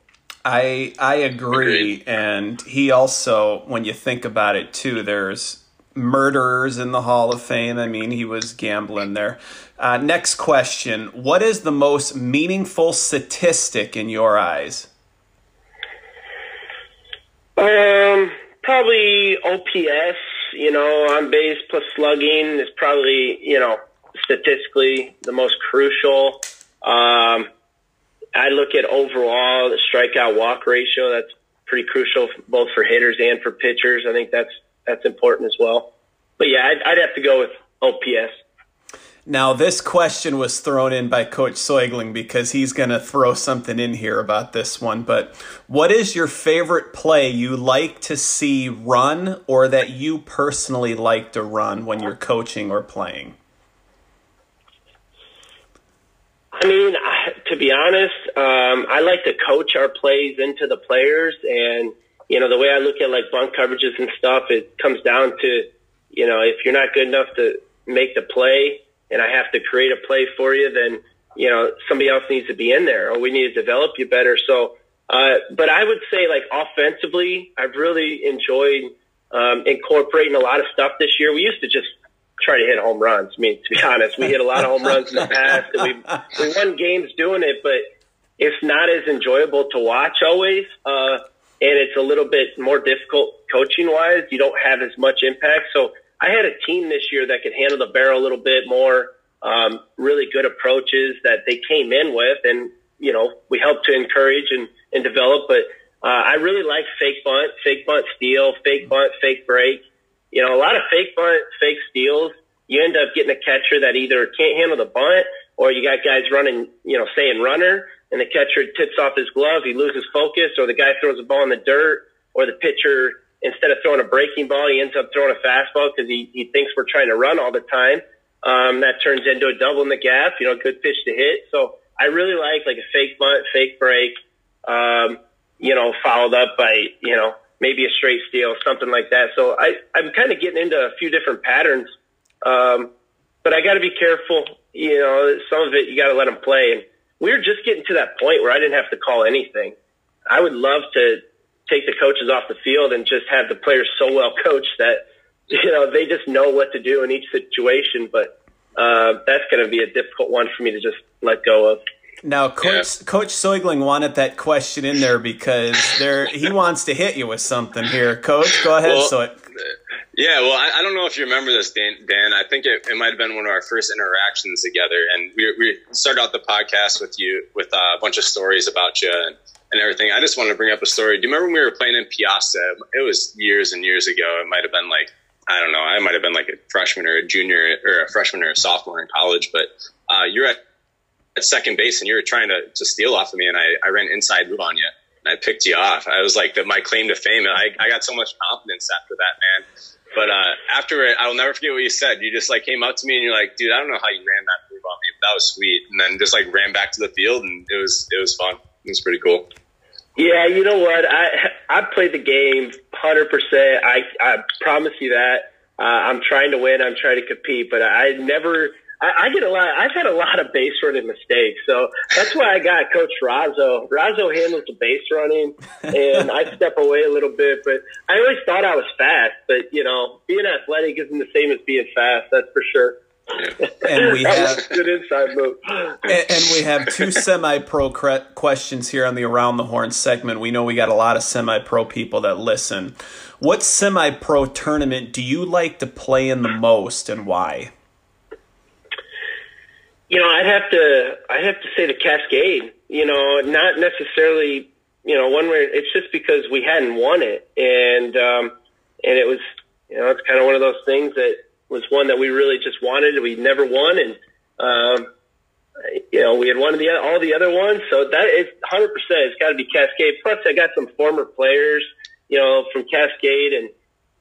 I I agree, and he also, when you think about it too, there's murderers in the Hall of Fame. I mean, he was gambling there. Uh, next question: What is the most meaningful statistic in your eyes? Um, probably OPS. You know, on base plus slugging is probably you know statistically the most crucial. Um, I look at overall the strikeout walk ratio. That's pretty crucial both for hitters and for pitchers. I think that's that's important as well. But yeah, I'd, I'd have to go with OPS. Now, this question was thrown in by Coach Soigling because he's going to throw something in here about this one. But what is your favorite play you like to see run or that you personally like to run when you're coaching or playing? I mean, to be honest, um, I like to coach our plays into the players, and you know the way I look at like bunt coverages and stuff, it comes down to you know if you're not good enough to make the play, and I have to create a play for you, then you know somebody else needs to be in there, or we need to develop you better. So, uh, but I would say like offensively, I've really enjoyed um, incorporating a lot of stuff this year. We used to just try to hit home runs. I mean, to be honest, we hit a lot of home runs in the past. And we we won games doing it, but it's not as enjoyable to watch always. Uh, and it's a little bit more difficult coaching wise. You don't have as much impact. So I had a team this year that could handle the barrel a little bit more. Um, really good approaches that they came in with, and you know we helped to encourage and, and develop. But uh, I really like fake bunt, fake bunt steal, fake bunt, fake break you know, a lot of fake bunt, fake steals. You end up getting a catcher that either can't handle the bunt or you got guys running, you know, saying runner and the catcher tips off his glove. He loses focus or the guy throws a ball in the dirt or the pitcher, instead of throwing a breaking ball, he ends up throwing a fastball because he, he thinks we're trying to run all the time. Um, that turns into a double in the gap, you know, good pitch to hit. So I really like like a fake bunt, fake break, um, you know, followed up by, you know, maybe a straight steal, something like that. So I, I'm kind of getting into a few different patterns. Um, but I got to be careful. You know, some of it you got to let them play. And we are just getting to that point where I didn't have to call anything. I would love to take the coaches off the field and just have the players so well coached that, you know, they just know what to do in each situation. But, uh, that's going to be a difficult one for me to just let go of. Now, Coach yeah. Coach Soigling wanted that question in there because there he wants to hit you with something here. Coach, go ahead. Well, so it. Yeah, well, I, I, don't know if you remember this, Dan. Dan I think it, it might have been one of our first interactions together, and we, we started out the podcast with you with a bunch of stories about you and, and everything. I just wanted to bring up a story. Do you remember when we were playing in Peosta? It was years and years ago. It might have been like I don't know, I might have been like a freshman or a junior or a freshman or a sophomore in college, but uh, you're at, at second base and you were trying to, to steal off of me, and I, I ran inside move on you I picked you off. I was like the, my claim to fame. I, I got so much confidence after that, man. But uh, after it, I'll never forget what you said. You just like came up to me and you're like, "Dude, I don't know how you ran that move on me, but that was sweet." And then just like ran back to the field, and it was it was fun. It was pretty cool. Yeah, you know what? I I played the game hundred percent. I I promise you that. Uh, I'm trying to win. I'm trying to compete, but I never. I, I get a lot. I've had a lot of base running mistakes, so that's why I got Coach Razzo. Razzo handles the base running, and I step away a little bit. But I always thought I was fast, but you know, being athletic isn't the same as being fast. That's for sure. And we <laughs> have good inside move. and, and we have two semi-pro cre- questions here on the Around the Horn segment. We know we got a lot of semi-pro people that listen. What semi-pro tournament do you like to play in the most, and why? You know, I'd have to I'd have to say the Cascade. You know, not necessarily you know one way. It's just because we hadn't won it, and um, and it was you know it's kind of one of those things that was one that we really just wanted. We never won, and um, you know we had won the all the other ones. So that is 100. percent It's got to be Cascade. Plus, I got some former players, you know, from Cascade, and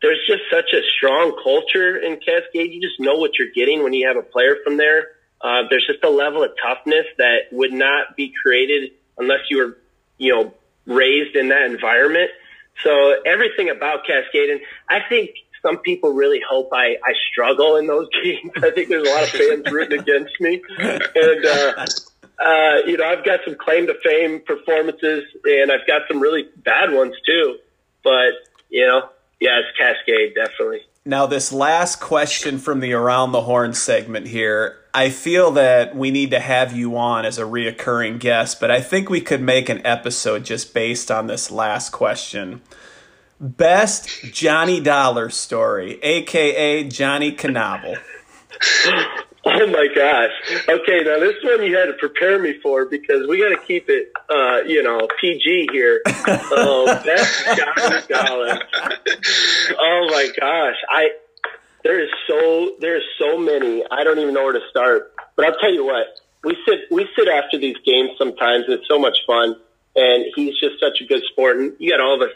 there's just such a strong culture in Cascade. You just know what you're getting when you have a player from there. Uh, there's just a level of toughness that would not be created unless you were, you know, raised in that environment. So everything about Cascade, and I think some people really hope I, I struggle in those <laughs> games. I think there's a lot of fans <laughs> rooting against me. And, uh, uh, you know, I've got some claim to fame performances and I've got some really bad ones too. But, you know, yeah, it's Cascade, definitely. Now, this last question from the Around the Horn segment here, I feel that we need to have you on as a reoccurring guest, but I think we could make an episode just based on this last question. Best Johnny Dollar story, aka Johnny Knobble. <laughs> Oh my gosh. Okay, now this one you had to prepare me for because we got to keep it, uh, you know, PG here. <laughs> Oh, best Johnny Dollar. Oh my gosh. I, there is so, there is so many. I don't even know where to start. But I'll tell you what, we sit, we sit after these games sometimes. It's so much fun. And he's just such a good sport. And you got all the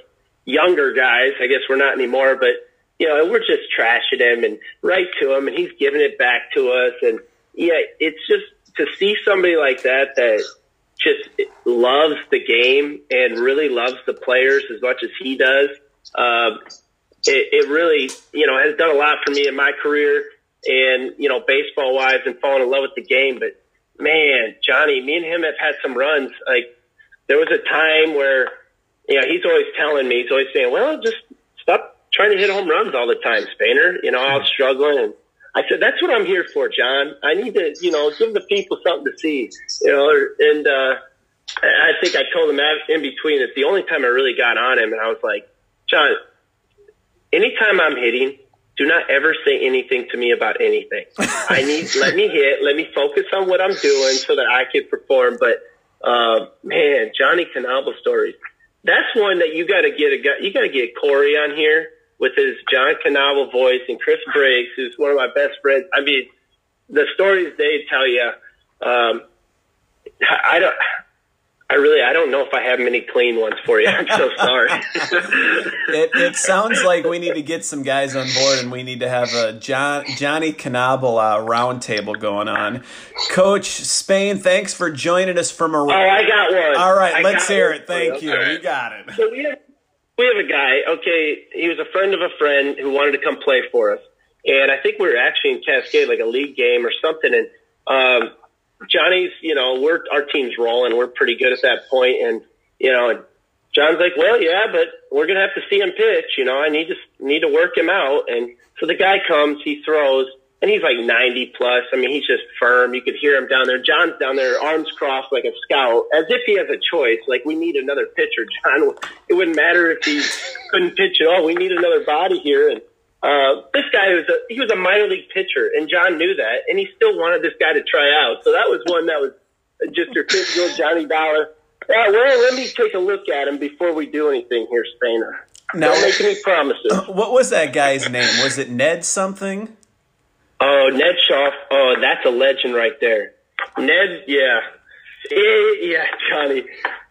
younger guys. I guess we're not anymore, but you know, we're just trashing him and right to him and he's giving it back to us. And yeah, it's just to see somebody like that, that just loves the game and really loves the players as much as he does. Um, it, it really, you know, has done a lot for me in my career and, you know, baseball wise and falling in love with the game. But man, Johnny, me and him have had some runs. Like there was a time where, you know, he's always telling me, he's always saying, well, just stop trying to hit home runs all the time, Spainer. You know, I was struggling and I said, that's what I'm here for, John. I need to, you know, give the people something to see, you know, and, uh, I think I told him in between that the only time I really got on him and I was like, John, anytime I'm hitting, do not ever say anything to me about anything. <laughs> I need, let me hit, let me focus on what I'm doing so that I can perform. But, uh, man, Johnny Canabo stories. That's one that you got to get a guy, you got to get Corey on here with his John Canabo voice and Chris Briggs, who's one of my best friends. I mean, the stories they tell you, um, I don't, I really, I don't know if I have many clean ones for you. I'm so <laughs> sorry. it, it sounds like we need to get some guys on board, and we need to have a John Johnny Knobble uh, roundtable going on. Coach Spain, thanks for joining us from a. Oh, I got one. All right, I let's hear it. Thank you. All right. We got it. So we have we have a guy. Okay, he was a friend of a friend who wanted to come play for us, and I think we were actually in Cascade, like a league game or something. And um, Johnny's, you know, we're our team's rolling. We're pretty good at that point, and you know, and John's like, well, yeah, but we're gonna have to see him pitch. You know, I need to need to work him out. And so the guy comes, he throws, and he's like 90 plus. I mean, he's just firm. You could hear him down there. John's down there, arms crossed like a scout, as if he has a choice. Like, we need another pitcher, John. It wouldn't matter if he couldn't pitch at all. We need another body here. And uh, this guy was a he was a minor league pitcher, and John knew that, and he still wanted this guy to try out. So that was one that was just your typical <laughs> Johnny Dollar. Yeah, well, let me take a look at him before we do anything here, Spainer. Now, Don't make any promises. What was that guy's name? Was it Ned something? Oh, Ned Shaw. Oh, that's a legend right there. Ned, yeah. Yeah, Johnny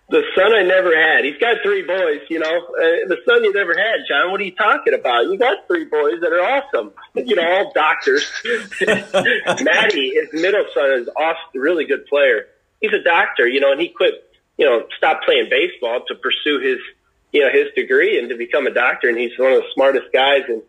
the son I never had. He's got three boys, you know. Uh, the son you never had, John. What are you talking about? You got three boys that are awesome. You know, all doctors. <laughs> Maddie, his middle son, is awesome, really good player. He's a doctor, you know, and he quit, you know, stopped playing baseball to pursue his, you know, his degree and to become a doctor. And he's one of the smartest guys. And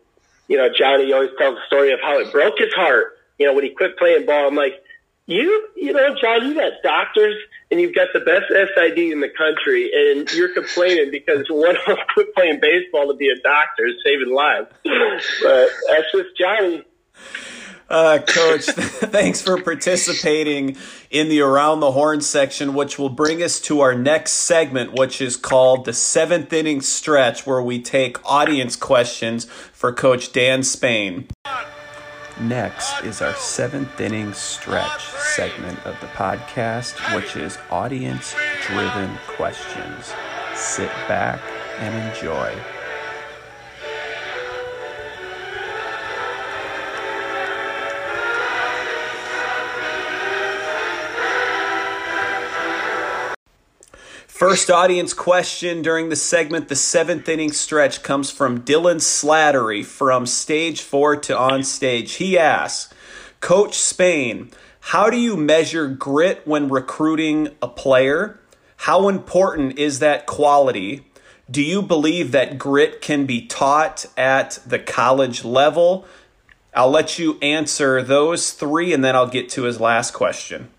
you know, Johnny always tells the story of how it broke his heart. You know, when he quit playing ball, I'm like, you, you know, John, you got doctors and you've got the best SID in the country, and you're complaining because <laughs> one of them quit playing baseball to be a doctor, saving lives. But that's just Johnny. Uh, Coach, <laughs> thanks for participating in the Around the Horn section, which will bring us to our next segment, which is called the seventh inning stretch, where we take audience questions for Coach Dan Spain. Next is our seventh inning stretch segment of the podcast, which is audience driven questions. Sit back and enjoy. First audience question during the segment, the seventh inning stretch, comes from Dylan Slattery from stage four to on stage. He asks, Coach Spain, how do you measure grit when recruiting a player? How important is that quality? Do you believe that grit can be taught at the college level? I'll let you answer those three and then I'll get to his last question.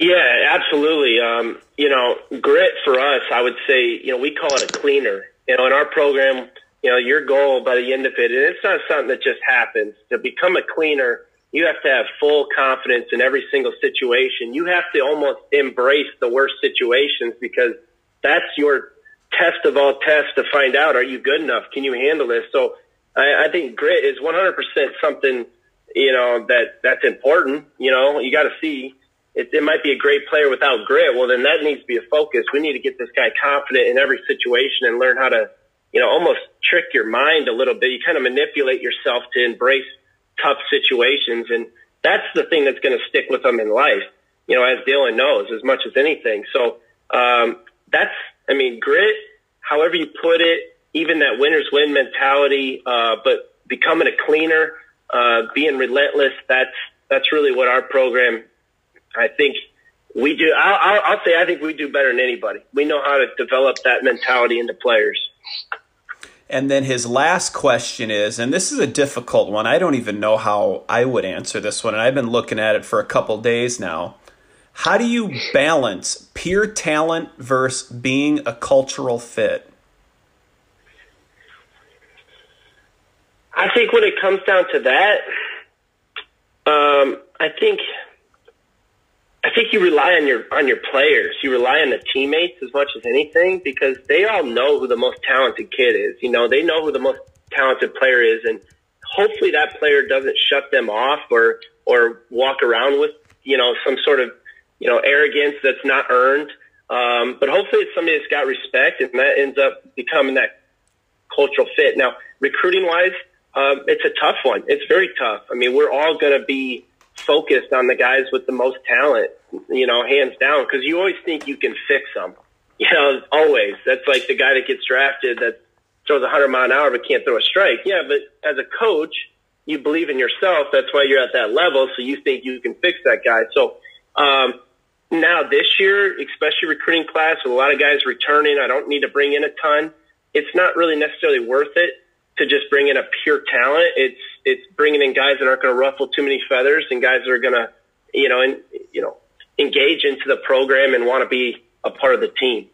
Yeah, absolutely. Um, you know, grit for us, I would say, you know, we call it a cleaner. You know, in our program, you know, your goal by the end of it, and it's not something that just happens. To become a cleaner, you have to have full confidence in every single situation. You have to almost embrace the worst situations because that's your test of all tests to find out are you good enough? Can you handle this? So I, I think grit is 100% something, you know, that that's important. You know, you got to see it, it might be a great player without grit. Well, then that needs to be a focus. We need to get this guy confident in every situation and learn how to, you know, almost trick your mind a little bit. You kind of manipulate yourself to embrace tough situations. And that's the thing that's going to stick with them in life, you know, as Dylan knows as much as anything. So, um, that's, I mean, grit, however you put it, even that winners win mentality, uh, but becoming a cleaner, uh, being relentless, that's, that's really what our program I think we do. I'll, I'll, say I think we do better than anybody. We know how to develop that mentality into players. And then his last question is, and this is a difficult one. I don't even know how I would answer this one, and I've been looking at it for a couple days now. How do you balance pure talent versus being a cultural fit? I think when it comes down to that, um, I think I think you rely on your on your players. You rely on the teammates as much as anything because they all know who the most talented kid is. You know, they know who the most talented player is, and hopefully that player doesn't shut them off or or walk around with you know some sort of you know arrogance that's not earned. Um, but hopefully it's somebody that's got respect, and that ends up becoming that cultural fit. Now, recruiting wise, um, it's a tough one. It's very tough. I mean, we're all going to be focused on the guys with the most talent, you know, hands down, because you always think you can fix them. You know, always. That's like the guy that gets drafted that throws 100 mile an hour but can't throw a strike. Yeah, but as a coach, you believe in yourself. That's why you're at that level. So you think you can fix that guy. So um, now this year, especially recruiting class with a lot of guys returning, I don't need to bring in a ton. It's not really necessarily worth it to just bring in a pure talent. It's it's bringing in guys that aren't going to ruffle too many feathers and guys that are going to, you know, and you know, engage into the program and want to be a part of the team.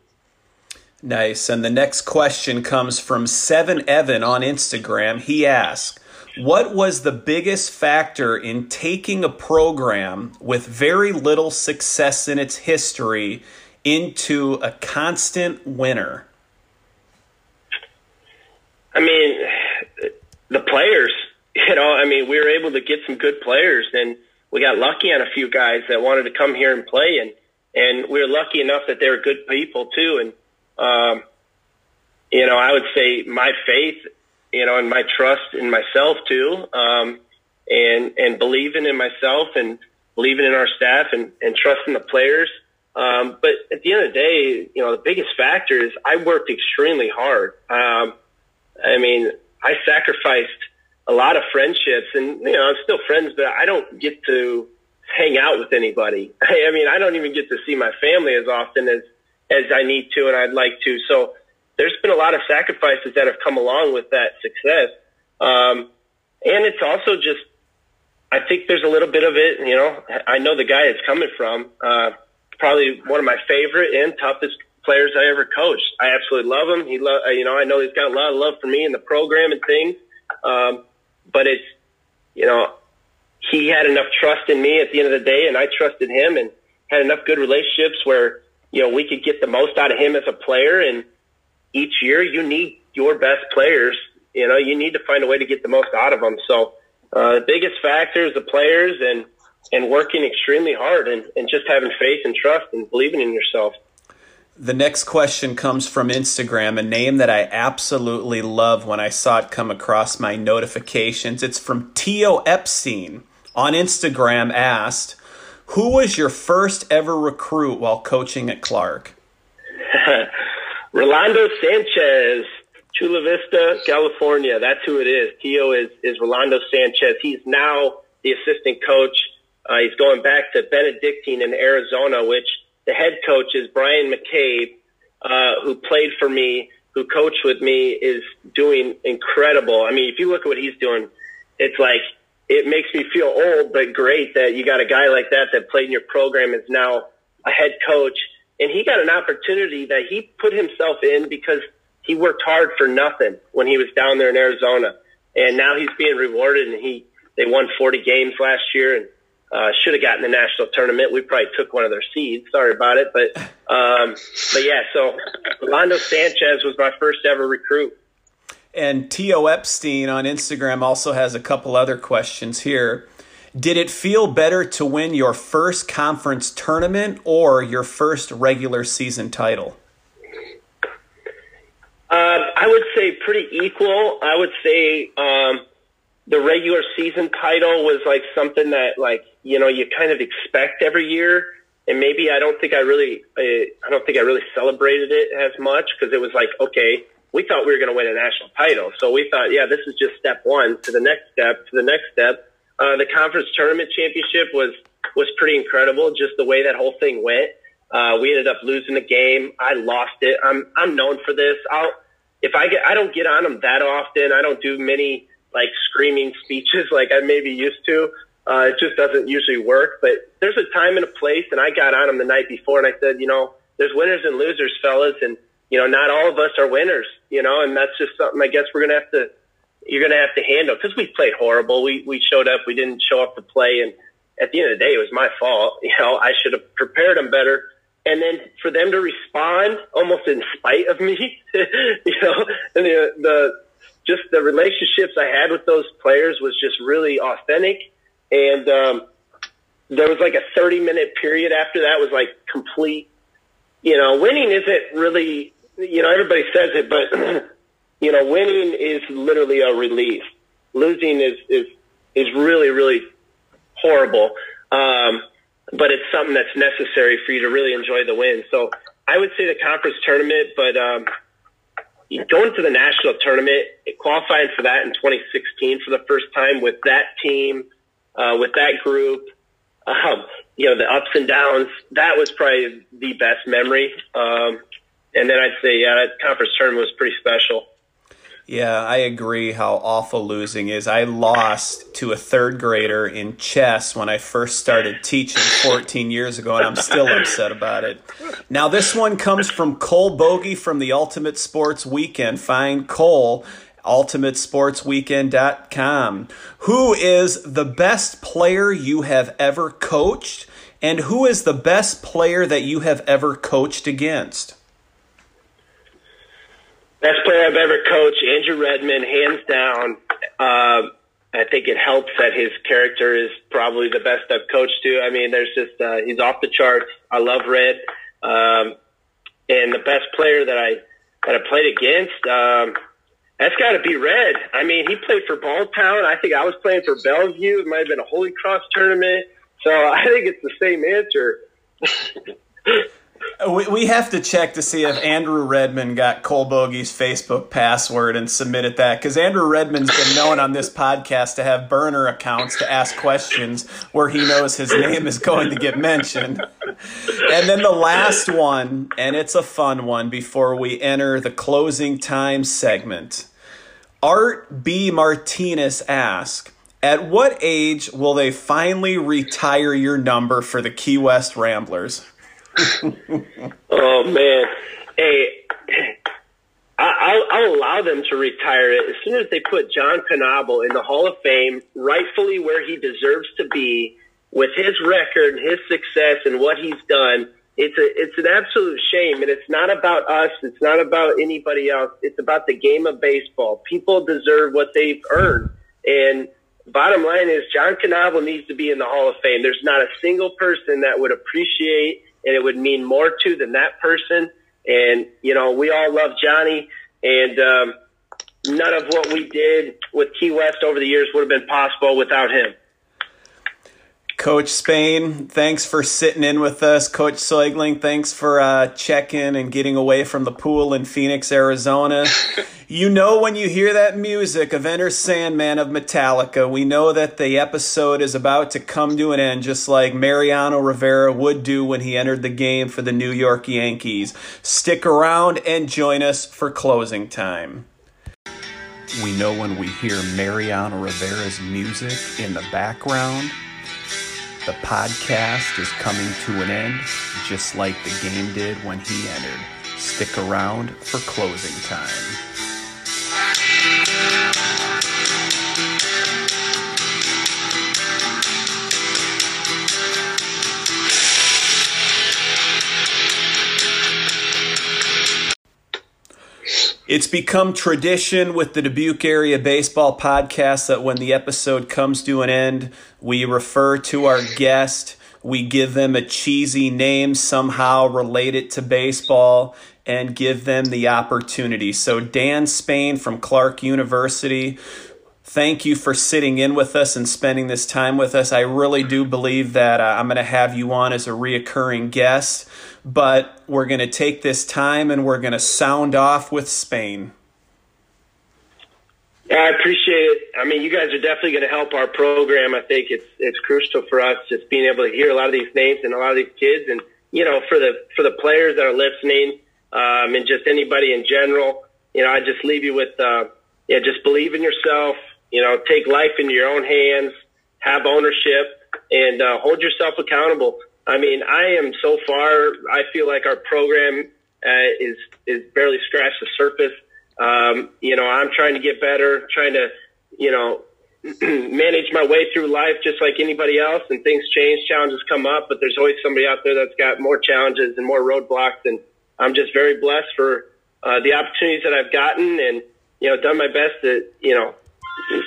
Nice. And the next question comes from Seven Evan on Instagram. He asks, "What was the biggest factor in taking a program with very little success in its history into a constant winner?" I mean, the players you know, I mean, we were able to get some good players, and we got lucky on a few guys that wanted to come here and play, and and we were lucky enough that they were good people too. And um, you know, I would say my faith, you know, and my trust in myself too, um, and and believing in myself and believing in our staff and, and trusting the players. Um, but at the end of the day, you know, the biggest factor is I worked extremely hard. Um, I mean, I sacrificed a lot of friendships and, you know, I'm still friends, but I don't get to hang out with anybody. <laughs> I mean, I don't even get to see my family as often as, as I need to and I'd like to. So there's been a lot of sacrifices that have come along with that success. Um, and it's also just, I think there's a little bit of it, you know, I know the guy it's coming from, uh, probably one of my favorite and toughest players I ever coached. I absolutely love him. He love, you know, I know he's got a lot of love for me in the program and things. Um, but it's, you know, he had enough trust in me at the end of the day and I trusted him and had enough good relationships where, you know, we could get the most out of him as a player. And each year you need your best players. You know, you need to find a way to get the most out of them. So, uh, the biggest factor is the players and, and working extremely hard and, and just having faith and trust and believing in yourself. The next question comes from Instagram, a name that I absolutely love when I saw it come across my notifications. It's from Tio Epstein on Instagram asked, Who was your first ever recruit while coaching at Clarke? <laughs> Rolando Sanchez, Chula Vista, California. That's who it is. Tio is, is Rolando Sanchez. He's now the assistant coach. Uh, he's going back to Benedictine in Arizona, which the head coach is Brian McCabe, uh, who played for me, who coached with me, is doing incredible. I mean, if you look at what he's doing, it's like it makes me feel old, but great that you got a guy like that that played in your program is now a head coach, and he got an opportunity that he put himself in because he worked hard for nothing when he was down there in Arizona, and now he's being rewarded, and he they won 40 games last year and uh, should have gotten the national tournament. We probably took one of their seeds. Sorry about it, but um, but yeah. So Rolando Sanchez was my first ever recruit. And Tio Epstein on Instagram also has a couple other questions here. Did it feel better to win your first conference tournament or your first regular season title? Um, I would say pretty equal. I would say um, the regular season title was like something that like you know you kind of expect every year. And maybe I don't think I really uh, I don't think I really celebrated it as much because it was like okay we thought we were going to win a national title. So we thought yeah this is just step one to the next step to the next step. Uh, the conference tournament championship was was pretty incredible just the way that whole thing went. Uh, we ended up losing the game. I lost it. I'm I'm known for this. I'll if I get I don't get on them that often. I don't do many like screaming speeches <laughs> like I maybe used to. Uh, it just doesn't usually work. But there's a time and a place, and I got on them the night before, and I said, you know, there's winners and losers, fellas, and you know, not all of us are winners, you know, and that's just something I guess we're gonna have to you're gonna have to handle because we played horrible. We we showed up, we didn't show up to play, and at the end of the day, it was my fault. <laughs> You know, I should have prepared them better. And then for them to respond almost in spite of me, <laughs> you know, and the the just the relationships I had with those players was just really authentic. And um, there was like a 30 minute period after that was like complete. You know, winning isn't really, you know, everybody says it, but, <clears throat> you know, winning is literally a relief. Losing is, is, is really, really horrible. Um, but it's something that's necessary for you to really enjoy the win. So I would say the conference tournament, but, um, going to the national tournament, qualifying for that in 2016 for the first time with that team, uh, with that group, um, you know, the ups and downs, that was probably the best memory. Um, and then I'd say, yeah, that conference tournament was pretty special. Yeah, I agree how awful losing is. I lost to a third grader in chess when I first started teaching 14 years ago, and I'm still upset about it. Now, this one comes from Cole Bogey from the Ultimate Sports Weekend. Find Cole, ultimatesportsweekend.com. Who is the best player you have ever coached, and who is the best player that you have ever coached against? Best player I've ever coached, Andrew Redmond, hands down. Uh, I think it helps that his character is probably the best I've coached to. I mean, there's just uh, he's off the charts. I love Red, um, and the best player that I that I played against. Um, that's got to be red. I mean, he played for Balltown. I think I was playing for Bellevue. It might have been a Holy Cross tournament. So <laughs> I think it's the same answer. <laughs> We, we have to check to see if Andrew Redmond got Cole Bogey's Facebook password and submitted that because Andrew Redmond's been known on this podcast to have burner accounts to ask questions where he knows his name is going to get mentioned. And then the last one, and it's a fun one before we enter the closing time segment. Art B. Martinez asks, at what age will they finally retire your number for the Key West Ramblers? <laughs> oh man, hey, I, will I'll allow them to retire it as soon as they put John Knobel in the Hall of Fame, rightfully where he deserves to be, with his record, his success, and what he's done. It's a it's an absolute shame, and it's not about us. It's not about anybody else. It's about the game of baseball. People deserve what they've earned, and bottom line is John Knobel needs to be in the Hall of Fame. There's not a single person that would appreciate and it would mean more to than that person. And, you know, we all love Johnny and, um, none of what we did with Key West over the years would have been possible without him. Coach Spain, thanks for sitting in with us. Coach Soigling, thanks for uh, checking and getting away from the pool in Phoenix, Arizona. <laughs> you know when you hear that music of Enter Sandman of Metallica, we know that the episode is about to come to an end, just like Mariano Rivera would do when he entered the game for the New York Yankees. Stick around and join us for closing time. We know when we hear Mariano Rivera's music in the background the podcast is coming to an end, just like the game did when he entered. Stick around for closing time. It's become tradition with the Dubuque Area Baseball Podcast that when the episode comes to an end, we refer to our guest, we give them a cheesy name somehow related to baseball, and give them the opportunity. So, Dan Spain from Clarke University, thank you for sitting in with us and spending this time with us. I really do believe that uh, I'm going to have you on as a reoccurring guest but we're going to take this time and we're going to sound off with Spain. Yeah, I appreciate it. I mean, you guys are definitely going to help our program. I think it's it's crucial for us just being able to hear a lot of these names and a lot of these kids, and you know, for the for the players that are listening, um, and just anybody in general. You know, I just leave you with, uh, yeah, just believe in yourself. You know, take life into your own hands, have ownership, and uh, hold yourself accountable. I mean, I am so far. I feel like our program uh, is is barely scratched the surface. Um, you know, I'm trying to get better, trying to, you know, <clears throat> manage my way through life just like anybody else. And things change, challenges come up, but there's always somebody out there that's got more challenges and more roadblocks. And I'm just very blessed for uh, the opportunities that I've gotten, and you know, done my best to, you know,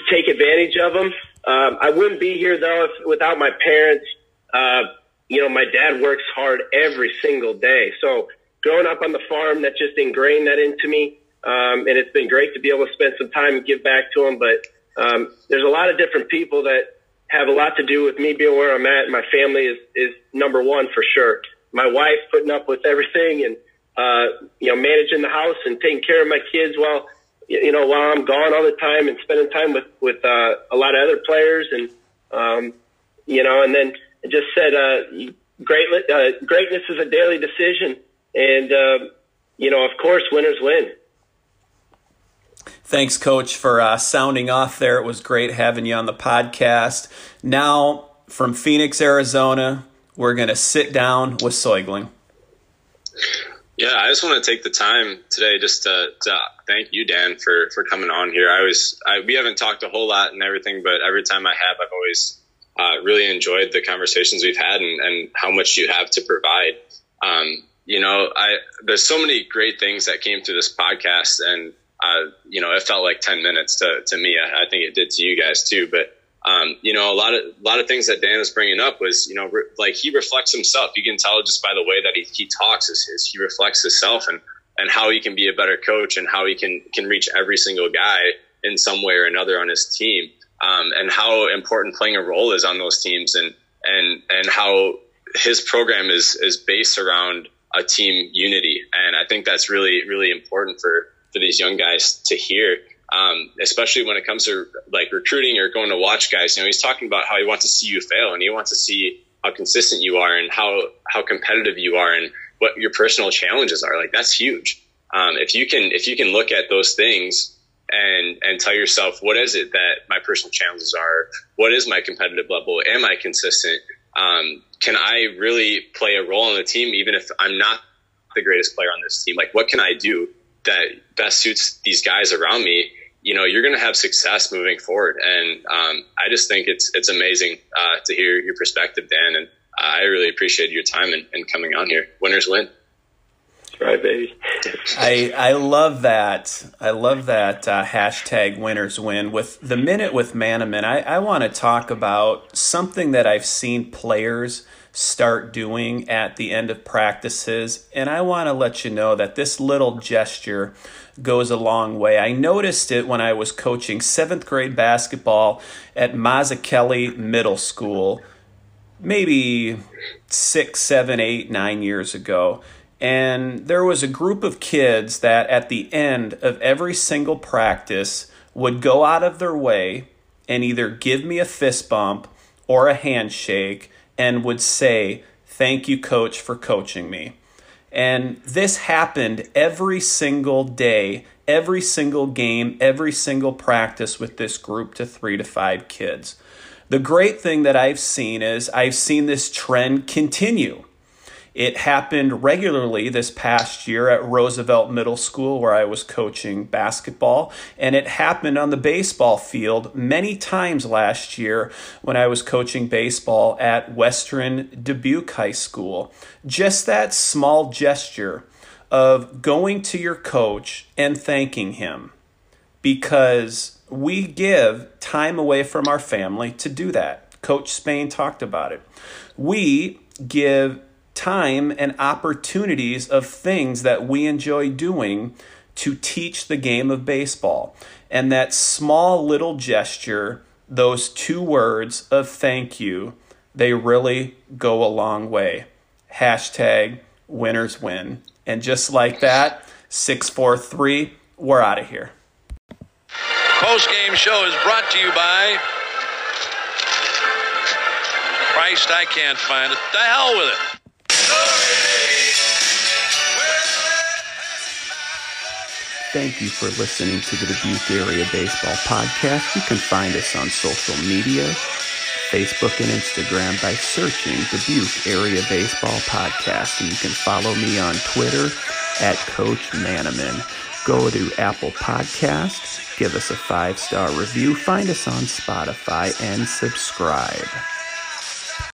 take advantage of them. Um, I wouldn't be here though if, without my parents. Uh, you know, my dad works hard every single day. So growing up on the farm, that just ingrained that into me. Um, and it's been great to be able to spend some time and give back to him. But um, there's a lot of different people that have a lot to do with me being where I'm at. My family is, is number one for sure. My wife putting up with everything and, uh, you know, managing the house and taking care of my kids while, you know, while I'm gone all the time and spending time with, with, uh, a lot of other players and, um, you know, and then, just said, uh, great, uh, greatness is a daily decision. And, uh, you know, of course, winners win. Thanks, Coach, for uh, sounding off there. It was great having you on the podcast. Now, from Phoenix, Arizona, we're going to sit down with Soigling. Yeah, I just want to take the time today just to, to, thank you, Dan, for, for coming on here. I was I, we haven't talked a whole lot and everything, but every time I have, I've always uh, really enjoyed the conversations we've had and, and, how much you have to provide. Um, you know, I there's so many great things that came through this podcast, and uh, you know, it felt like ten minutes to to me. I, I think it did to you guys too. But um, you know, a lot of a lot of things that Dan was bringing up was, you know, re- like he reflects himself. You can tell just by the way that he, he talks is, is he reflects himself, and and how he can be a better coach and how he can can reach every single guy in some way or another on his team, um, and how important playing a role is on those teams, and and and how his program is is based around a team unity, and I think that's really really important for for these young guys to hear. Um, especially when it comes to like recruiting or going to watch guys. You know, he's talking about how he wants to see you fail and he wants to see how consistent you are and how how competitive you are and what your personal challenges are. Like that's huge. Um, if you can if you can look at those things and and tell yourself what is it that my personal challenges are, what is my competitive level, am I consistent? Um, can I really play a role on the team even if I'm not the greatest player on this team? Like what can I do that best suits these guys around me? You know, you're going to have success moving forward, and um, I just think it's it's amazing uh, to hear your perspective, Dan, and I really appreciate your time and, and coming on here. Winners win I I love that. I love that uh, hashtag winners win. With the minute with Manaman, I, I want to talk about something that I've seen players start doing at the end of practices. And I want to let you know that this little gesture goes a long way. I noticed it when I was coaching seventh grade basketball at Mazzuchelli Middle School, maybe six, seven, eight, nine years ago. And there was a group of kids that at the end of every single practice would go out of their way and either give me a fist bump or a handshake and would say, Thank you, coach, for coaching me. And this happened every single day, every single game, every single practice with this group to three to five kids. The great thing that I've seen is I've seen this trend continue. It happened regularly this past year at Roosevelt Middle School, where I was coaching basketball, and it happened on the baseball field many times last year when I was coaching baseball at Western Dubuque High School. Just that small gesture of going to your coach and thanking him because we give time away from our family to do that. Coach Spain talked about it. We give time and opportunities of things that we enjoy doing to teach the game of baseball. And that small little gesture, those two words of thank you, they really go a long way. Hashtag winners win. And just like that, 643, we're out of here. Post game show is brought to you by Christ, I can't find it. The hell with it. Thank you for listening to the Dubuque Area Baseball Podcast. You can find us on social media, Facebook and Instagram by searching Dubuque Area Baseball Podcast. And you can follow me on Twitter at Coach Manaman. Go to Apple Podcasts, give us a five star review, find us on Spotify, and subscribe.